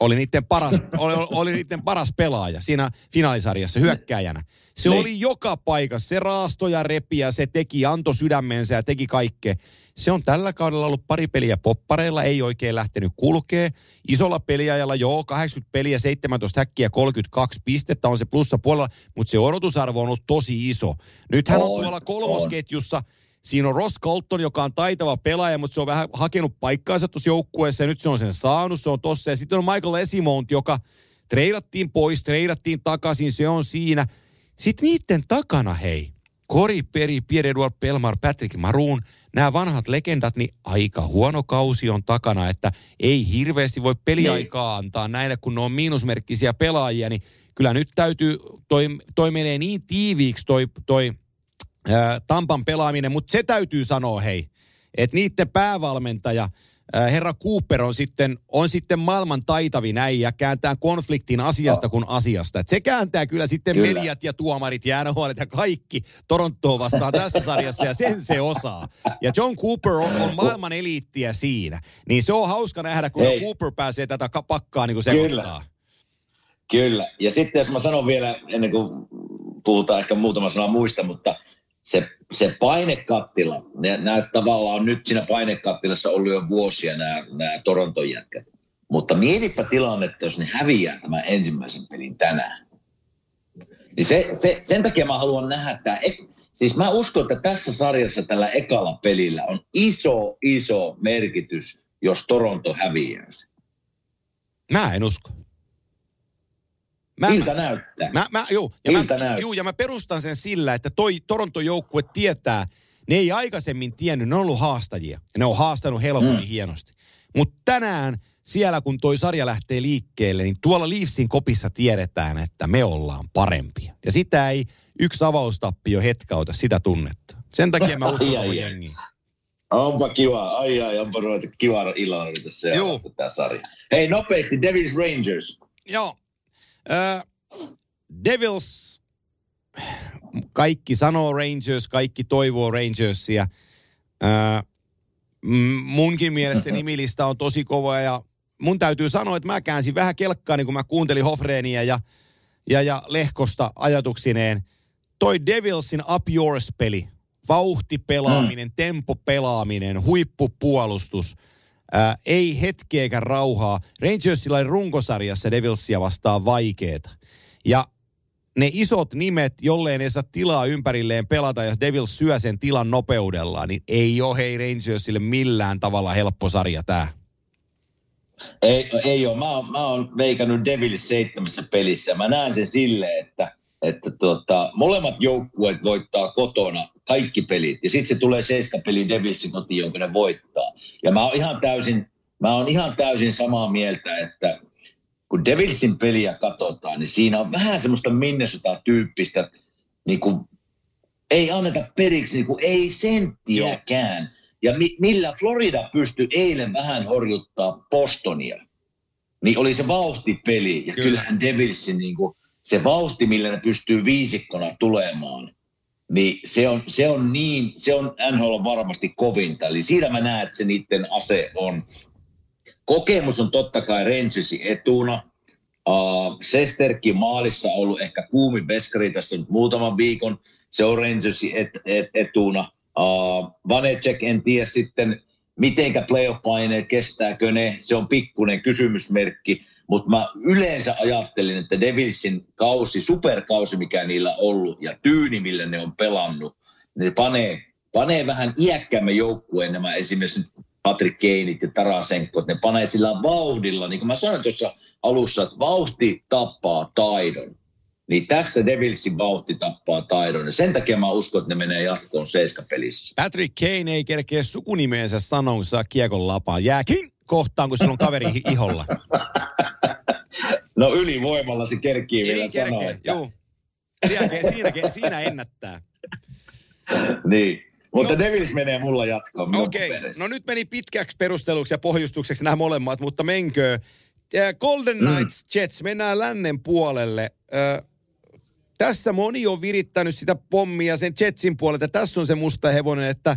oli niiden paras, oli, oli niiden paras pelaaja siinä finaalisarjassa hyökkääjänä. Se Niin. oli joka paikassa. Se raastoja repiä, se teki, antoi sydämensä ja teki kaikkea. Se on tällä kaudella ollut pari peliä poppareilla, ei oikein lähtenyt kulkee. Isolla peliajalla joo, 80 peliä, 17 häkkiä, 32 pistettä on se plussa puolella, mutta se odotusarvo on ollut tosi iso. Nyt hän on, On, tuolla kolmosketjussa. Siinä on Ross Colton, joka on taitava pelaaja, mutta se on vähän hakenut paikkaansa tuossa joukkueessa ja nyt se on sen saanut, se on tossa. Ja sitten on Michael Esimount, joka treidattiin pois, treidattiin takaisin, se on siinä. Sitten niiden takana, hei, Kori Peri, Pierre-Edouard Pelmar, Patrick Maroon, nämä vanhat legendat, niin aika huono kausi on takana, että ei hirveästi voi peliaikaa antaa näille, kun ne on miinusmerkkisiä pelaajia, niin kyllä nyt täytyy, toi, toi menee niin tiiviiksi toi, toi ää, Tampan pelaaminen, mutta se täytyy sanoa hei, että niiden päävalmentaja, ää, herra Cooper on sitten, on sitten maailman taitavin äijä, kääntää konfliktin asiasta kuin asiasta. Et se kääntää kyllä sitten Kyllä. kyllä. mediat ja tuomarit ja NHL ja kaikki Torontoa vastaan tässä sarjassa ja sen se osaa. Ja John Cooper on, on maailman eliittiä siinä. Niin se on hauska nähdä, kun Ei. Cooper pääsee tätä ka- pakkaa niin kuin Kyllä. sekoittaa. Kyllä. Ja sitten jos mä sanon vielä, ennen kuin puhutaan ehkä muutama sana muista, mutta se, se painekattila, ne, nämä tavallaan on nyt siinä painekattilassa ollut jo vuosia nämä, nämä Toronton jätkät. Mutta mietipä tilannetta, jos ne häviää tämän ensimmäisen pelin tänään. Niin se, se, sen takia mä haluan nähdä tämä. Siis mä uskon, että tässä sarjassa tällä ekalla pelillä on iso, iso merkitys, jos Toronto häviää se. Mä en usko. Mä, Ilta näyttää. Mä, mä, juu, ja, mä, Miltä näyttää? juu, ja mä perustan sen sillä, että toi Toronton joukkue tietää, ne ei aikaisemmin tiennyt, ne on ollut haastajia. Ja ne on haastanut helpotin mm. hienosti. Mutta tänään siellä, kun toi sarja lähtee liikkeelle, niin tuolla Leafsin kopissa tiedetään, että me ollaan parempia. Ja sitä ei yksi avaustappio hetkauta sitä tunnetta. Sen takia mä uskon Ai, tuohon jengiin. Onpa kiva. Ai ai, onpa ruveta kiva illalla tässä tämä sarja. Hei, nopeasti Devils Rangers. Joo. Devils, kaikki sanoo Rangers, kaikki toivoo Rangersia. Munkin mielestä se nimilista on tosi kova ja mun täytyy sanoa, että mä käänsin vähän kelkkaani, kun mä kuuntelin Hofreenia ja, ja, ja Lehkosta ajatuksineen. Toi Devilsin Up Yours-peli, vauhtipelaaminen, mm. tempopelaaminen, huippupuolustus, ää, ei hetkeäkään rauhaa. Rangersilla oli runkosarjassa Devilsia vastaan vaikeeta. Ja ne isot nimet, jolleen ne saa tilaa ympärilleen pelata ja Devils syö sen tilan nopeudellaan, niin ei ole hei Rangersille millään tavalla helppo sarja tää. Ei, ei ole. Mä oon, mä oon veikannut Devils seitsemässä pelissä. Mä näen sen silleen, että, että tuota, molemmat joukkueet voittaa kotona kaikki pelit. Ja sitten se tulee seiskapeli Devilsin kotiin, jonka ne voittaa. Ja mä oon ihan täysin, mä oon ihan täysin samaa mieltä, että kun Devilsin peliä katsotaan, niin siinä on vähän semmoista Minnesota-tyyppistä, niin kuin, ei anneta periksi, niin kuin, ei senttiäkään. Ja mi- millä Florida pystyi eilen vähän horjuttaa Bostonia, niin oli se vauhtipeli. Ja Kyllä. Kyllä. kyllähän Devilsin niin kuin, se vauhti, millä ne pystyy viisikkona tulemaan, niin se on, se on niin, se on NHL varmasti kovinta. Eli siinä mä näen, että se niiden ase on. Kokemus on totta kai Rangersin etuna. Uh, Sesterkin maalissa on ollut ehkä kuumin veskari tässä nyt muutaman viikon. Se on Rangersin et, et, etuna. Uh, Vanecek en tiedä sitten, mitenkä playoff-paineet, kestääkö ne. Se on pikkuinen kysymysmerkki. Mutta mä yleensä ajattelin, että Devilsin kausi, superkausi, mikä niillä on ollut, ja tyyni, millä ne on pelannut, ne panee, panee vähän iäkkäämmän joukkueen nämä esimerkiksi Patrick Keinit ja Tarasenkot, ne panee sillä vauhdilla, niin kuin mä sanoin tuossa alussa, että vauhti tappaa taidon. Niin tässä Devilsin vauhti tappaa taidon. Ja sen takia mä uskon, että ne menee jatkoon seiskapelissä. Patrick Kane ei kerkeä sukunimeensä sanoa, kun saa kiekon lapaan. Jääkin kohtaan, kun sillä on kaveri iholla. No ylivoimalla se kerkii vielä Ei sanoa, kerkeä, että... juu. Siinä, siinä, siinä ennättää. Niin. Mutta No. Devils menee mulla jatkoon. Okei, paperissa. no nyt meni pitkäksi perusteluksi ja pohjustukseksi nämä molemmat, mutta menkö. Golden Knights Jets, mennään lännen puolelle. Äh, tässä moni on virittänyt sitä pommia sen Jetsin puolelta. Tässä on se musta hevonen, että,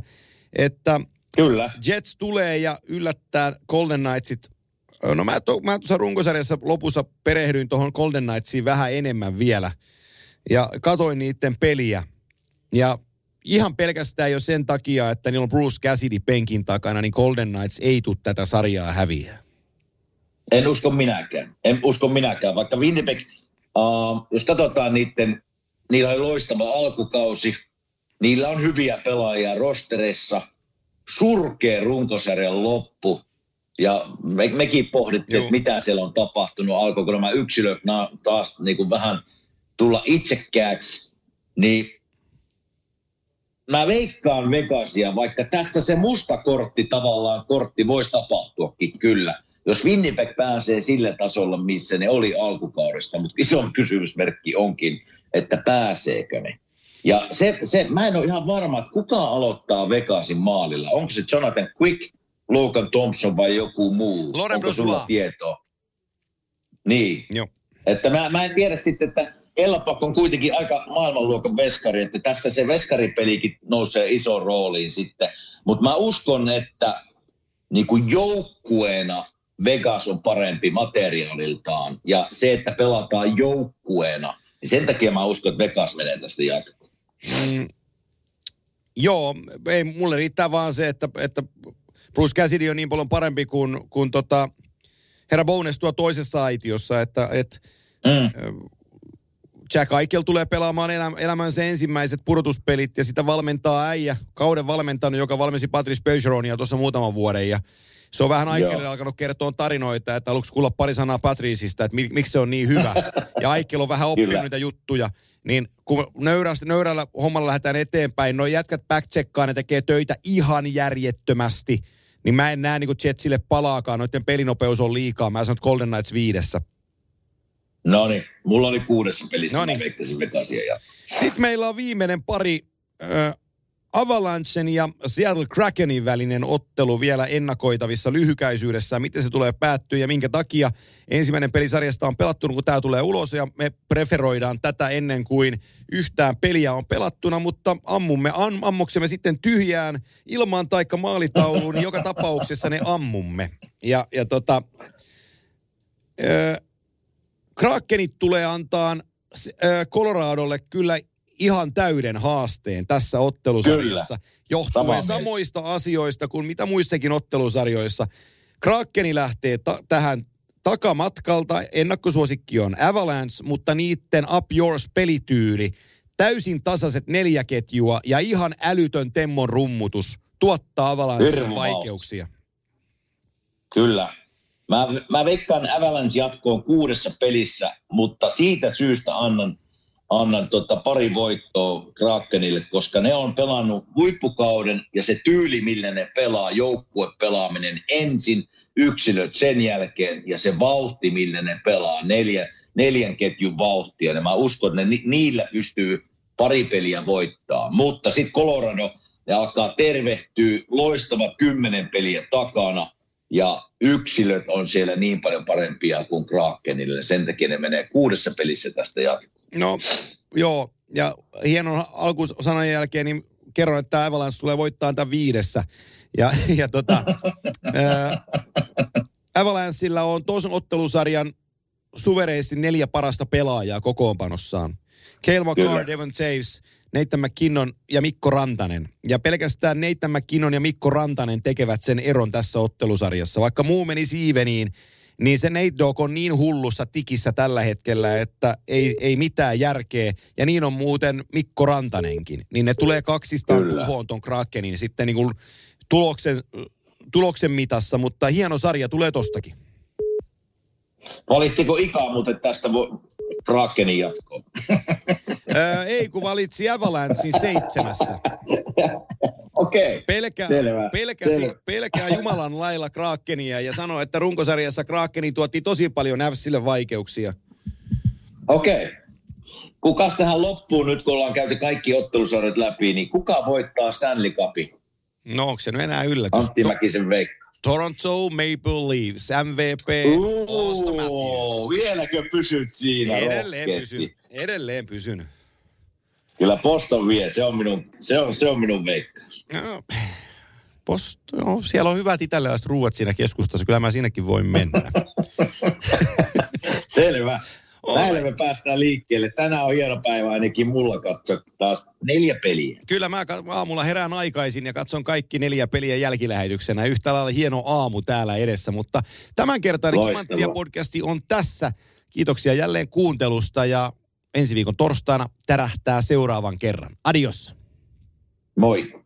että Kyllä. Jets tulee ja yllättää Golden Knightsit No mä, to, mä tuossa runkosarjassa lopussa perehdyin tuohon Golden Knightsiin vähän enemmän vielä. Ja katoin niiden peliä. Ja ihan pelkästään jo sen takia, että niillä on Bruce Cassidy penkin takana, niin Golden Knights ei tule tätä sarjaa häviä. En usko minäkään. En usko minäkään. Vaikka Winnipeg, uh, jos katsotaan niiden, niillä on loistava alkukausi. Niillä on hyviä pelaajia rosterissa. Surkea runkosarjan loppu. Ja me, mekin pohdittiin, että mitä siellä on tapahtunut. Alkoiko nämä yksilöt taas niin kuin vähän tulla itsekkääksi. Niin mä veikkaan Vegasia, vaikka tässä se musta kortti tavallaan kortti voisi tapahtuakin kyllä. Jos Winnipeg pääsee sille tasolle, missä ne oli alkukaudesta, mutta iso kysymysmerkki onkin, että pääseekö ne. Ja se, se, mä en ole ihan varma, että kuka aloittaa Vegasin maalilla. Onko se Jonathan Quick, Logan Thompson vai joku muu? Loren Onko sulla tietoa? Niin. Joo. Että mä, mä en tiedä sitten, että Elpak on kuitenkin aika maailmanluokan veskari, että tässä se veskaripelikin nousee iso rooliin sitten. Mutta mä uskon, että niin kuin joukkueena Vegas on parempi materiaaliltaan. Ja se, että pelataan joukkueena, niin sen takia mä uskon, että Vegas menee tästä jatkoon. Mm, joo, ei, mulle riittää vaan se, että, että Bruce Cassidy on niin paljon parempi kuin, kuin tota, herra Bones tuo toisessa aitiossa, että, että mm. Jack Eichel tulee pelaamaan elämänsä ensimmäiset pudotuspelit ja sitä valmentaa äijä, kauden valmentanut, joka valmensi Patrice Bergeronia tuossa muutaman vuoden ja se on vähän Aikelille alkanut kertoa tarinoita, että aluksi kuulla pari sanaa Patriceista, että miksi se on niin hyvä. Ja Aikel on vähän oppinut niitä juttuja. Niin kun nöyrällä, nöyrällä hommalla lähdetään eteenpäin, no jätkät backcheckkaa, ne tekee töitä ihan järjettömästi. Niin mä en näe niin Jetsille palaakaan, noiden pelinopeus on liikaa. Mä sanon Golden Knights viidessä. No niin, mulla oli kuudessa pelissä, Noniin. mä Ja... Sitten meillä on viimeinen pari äh, Avalanchen ja Seattle Krakenin välinen ottelu vielä ennakoitavissa lyhykäisyydessä. Miten se tulee päättyä ja minkä takia ensimmäinen pelisarjasta on pelattu, kun tämä tulee ulos ja me preferoidaan tätä ennen kuin yhtään peliä on pelattuna, mutta ammumme, am, ammuksemme sitten tyhjään ilman taikka maalitauluun, niin joka tapauksessa ne ammumme. Ja, ja tota, äh, Krakenit tulee antaa Coloradolle kyllä ihan täyden haasteen tässä ottelusarjassa. Kyllä. Johtuen Sama samoista meistä. asioista kuin mitä muissakin ottelusarjoissa. Krakeni lähtee ta- tähän takamatkalta. Ennakkosuosikki on Avalanche, mutta niiden Up Yours pelityyli, täysin tasaiset neljä ketjua ja ihan älytön Temmon rummutus tuottaa Avalanchelle vaikeuksia. Kyllä, Mä, mä veikkaan Avalanche jatkoon kuudessa pelissä, mutta siitä syystä annan, annan tota pari voittoa Krakenille, koska ne on pelannut huippukauden ja se tyyli, millä ne pelaa, joukkue pelaaminen ensin, yksilöt sen jälkeen ja se vauhti, millä ne pelaa, neljä, neljän ketjun vauhtia. Ja mä uskon, että ne, niillä pystyy pari peliä voittaa. Mutta sitten Colorado, ne alkaa tervehtyä, loistava kymmenen peliä takana – ja yksilöt on siellä niin paljon parempia kuin Krakenille. Sen takia ne menee kuudessa pelissä tästä jatkoon. No joo, ja hienon alkusanan jälkeen niin kerron, että Avalanche tulee voittaa tämän viidessä. Ja, ja tota, ää, Avalanceilla on toisen ottelusarjan suvereisesti neljä parasta pelaajaa kokoonpanossaan. Cale McCarr, Devon Taves, Nathan McKinnon ja Mikko Rantanen. Ja pelkästään Nathan McKinnon ja Mikko Rantanen tekevät sen eron tässä ottelusarjassa. Vaikka muu meni siiveniin, niin se Nate Dogg on niin hullussa tikissä tällä hetkellä, että ei, ei mitään järkeä. Ja niin on muuten Mikko Rantanenkin. Niin ne tulee kaksistaan tuhoon ton Krakenin sitten niin kuin tuloksen, tuloksen mitassa, mutta hieno sarja tulee tostakin. Valittiko Ika muuten tästä Krakenin jatkoon? öö, ei, kun valitsi Avalanchein seitsemässä. Okei, okay. Selvä. Pelkäsi, Selvä. pelkää Jumalan lailla Krakenia ja sanoi, että runkosarjassa Krakeni tuotti tosi paljon Nävsille vaikeuksia. Okei. Okay. Kukas tähän loppuun nyt, kun ollaan käyty kaikki ottelusarjat läpi, niin kuka voittaa Stanley Cupin? No onko se nyt enää yllätys? Antti Mäkisen veikka. Toronto Maple Leafs, MVP Matthews. Vieläkö pysyt siinä Edelleen pysyn. Edelleen pysyn. Kyllä Boston vie, se on minun, se on, se on minun veikkaus. No, Post, no, siellä on hyvät italialaiset ruuat siinä keskustassa. Kyllä mä sinnekin voin mennä. Selvä. Näillä me päästään liikkeelle. Tänään on hieno päivä ainakin mulla katsoa taas neljä peliä. Kyllä mä aamulla herään aikaisin ja katson kaikki neljä peliä jälkilähetyksenä. Yhtä lailla hieno aamu täällä edessä, mutta tämänkertainen Kimanttia podcasti on tässä. Kiitoksia jälleen kuuntelusta ja ensi viikon torstaina tärähtää seuraavan kerran. Adios. Moi.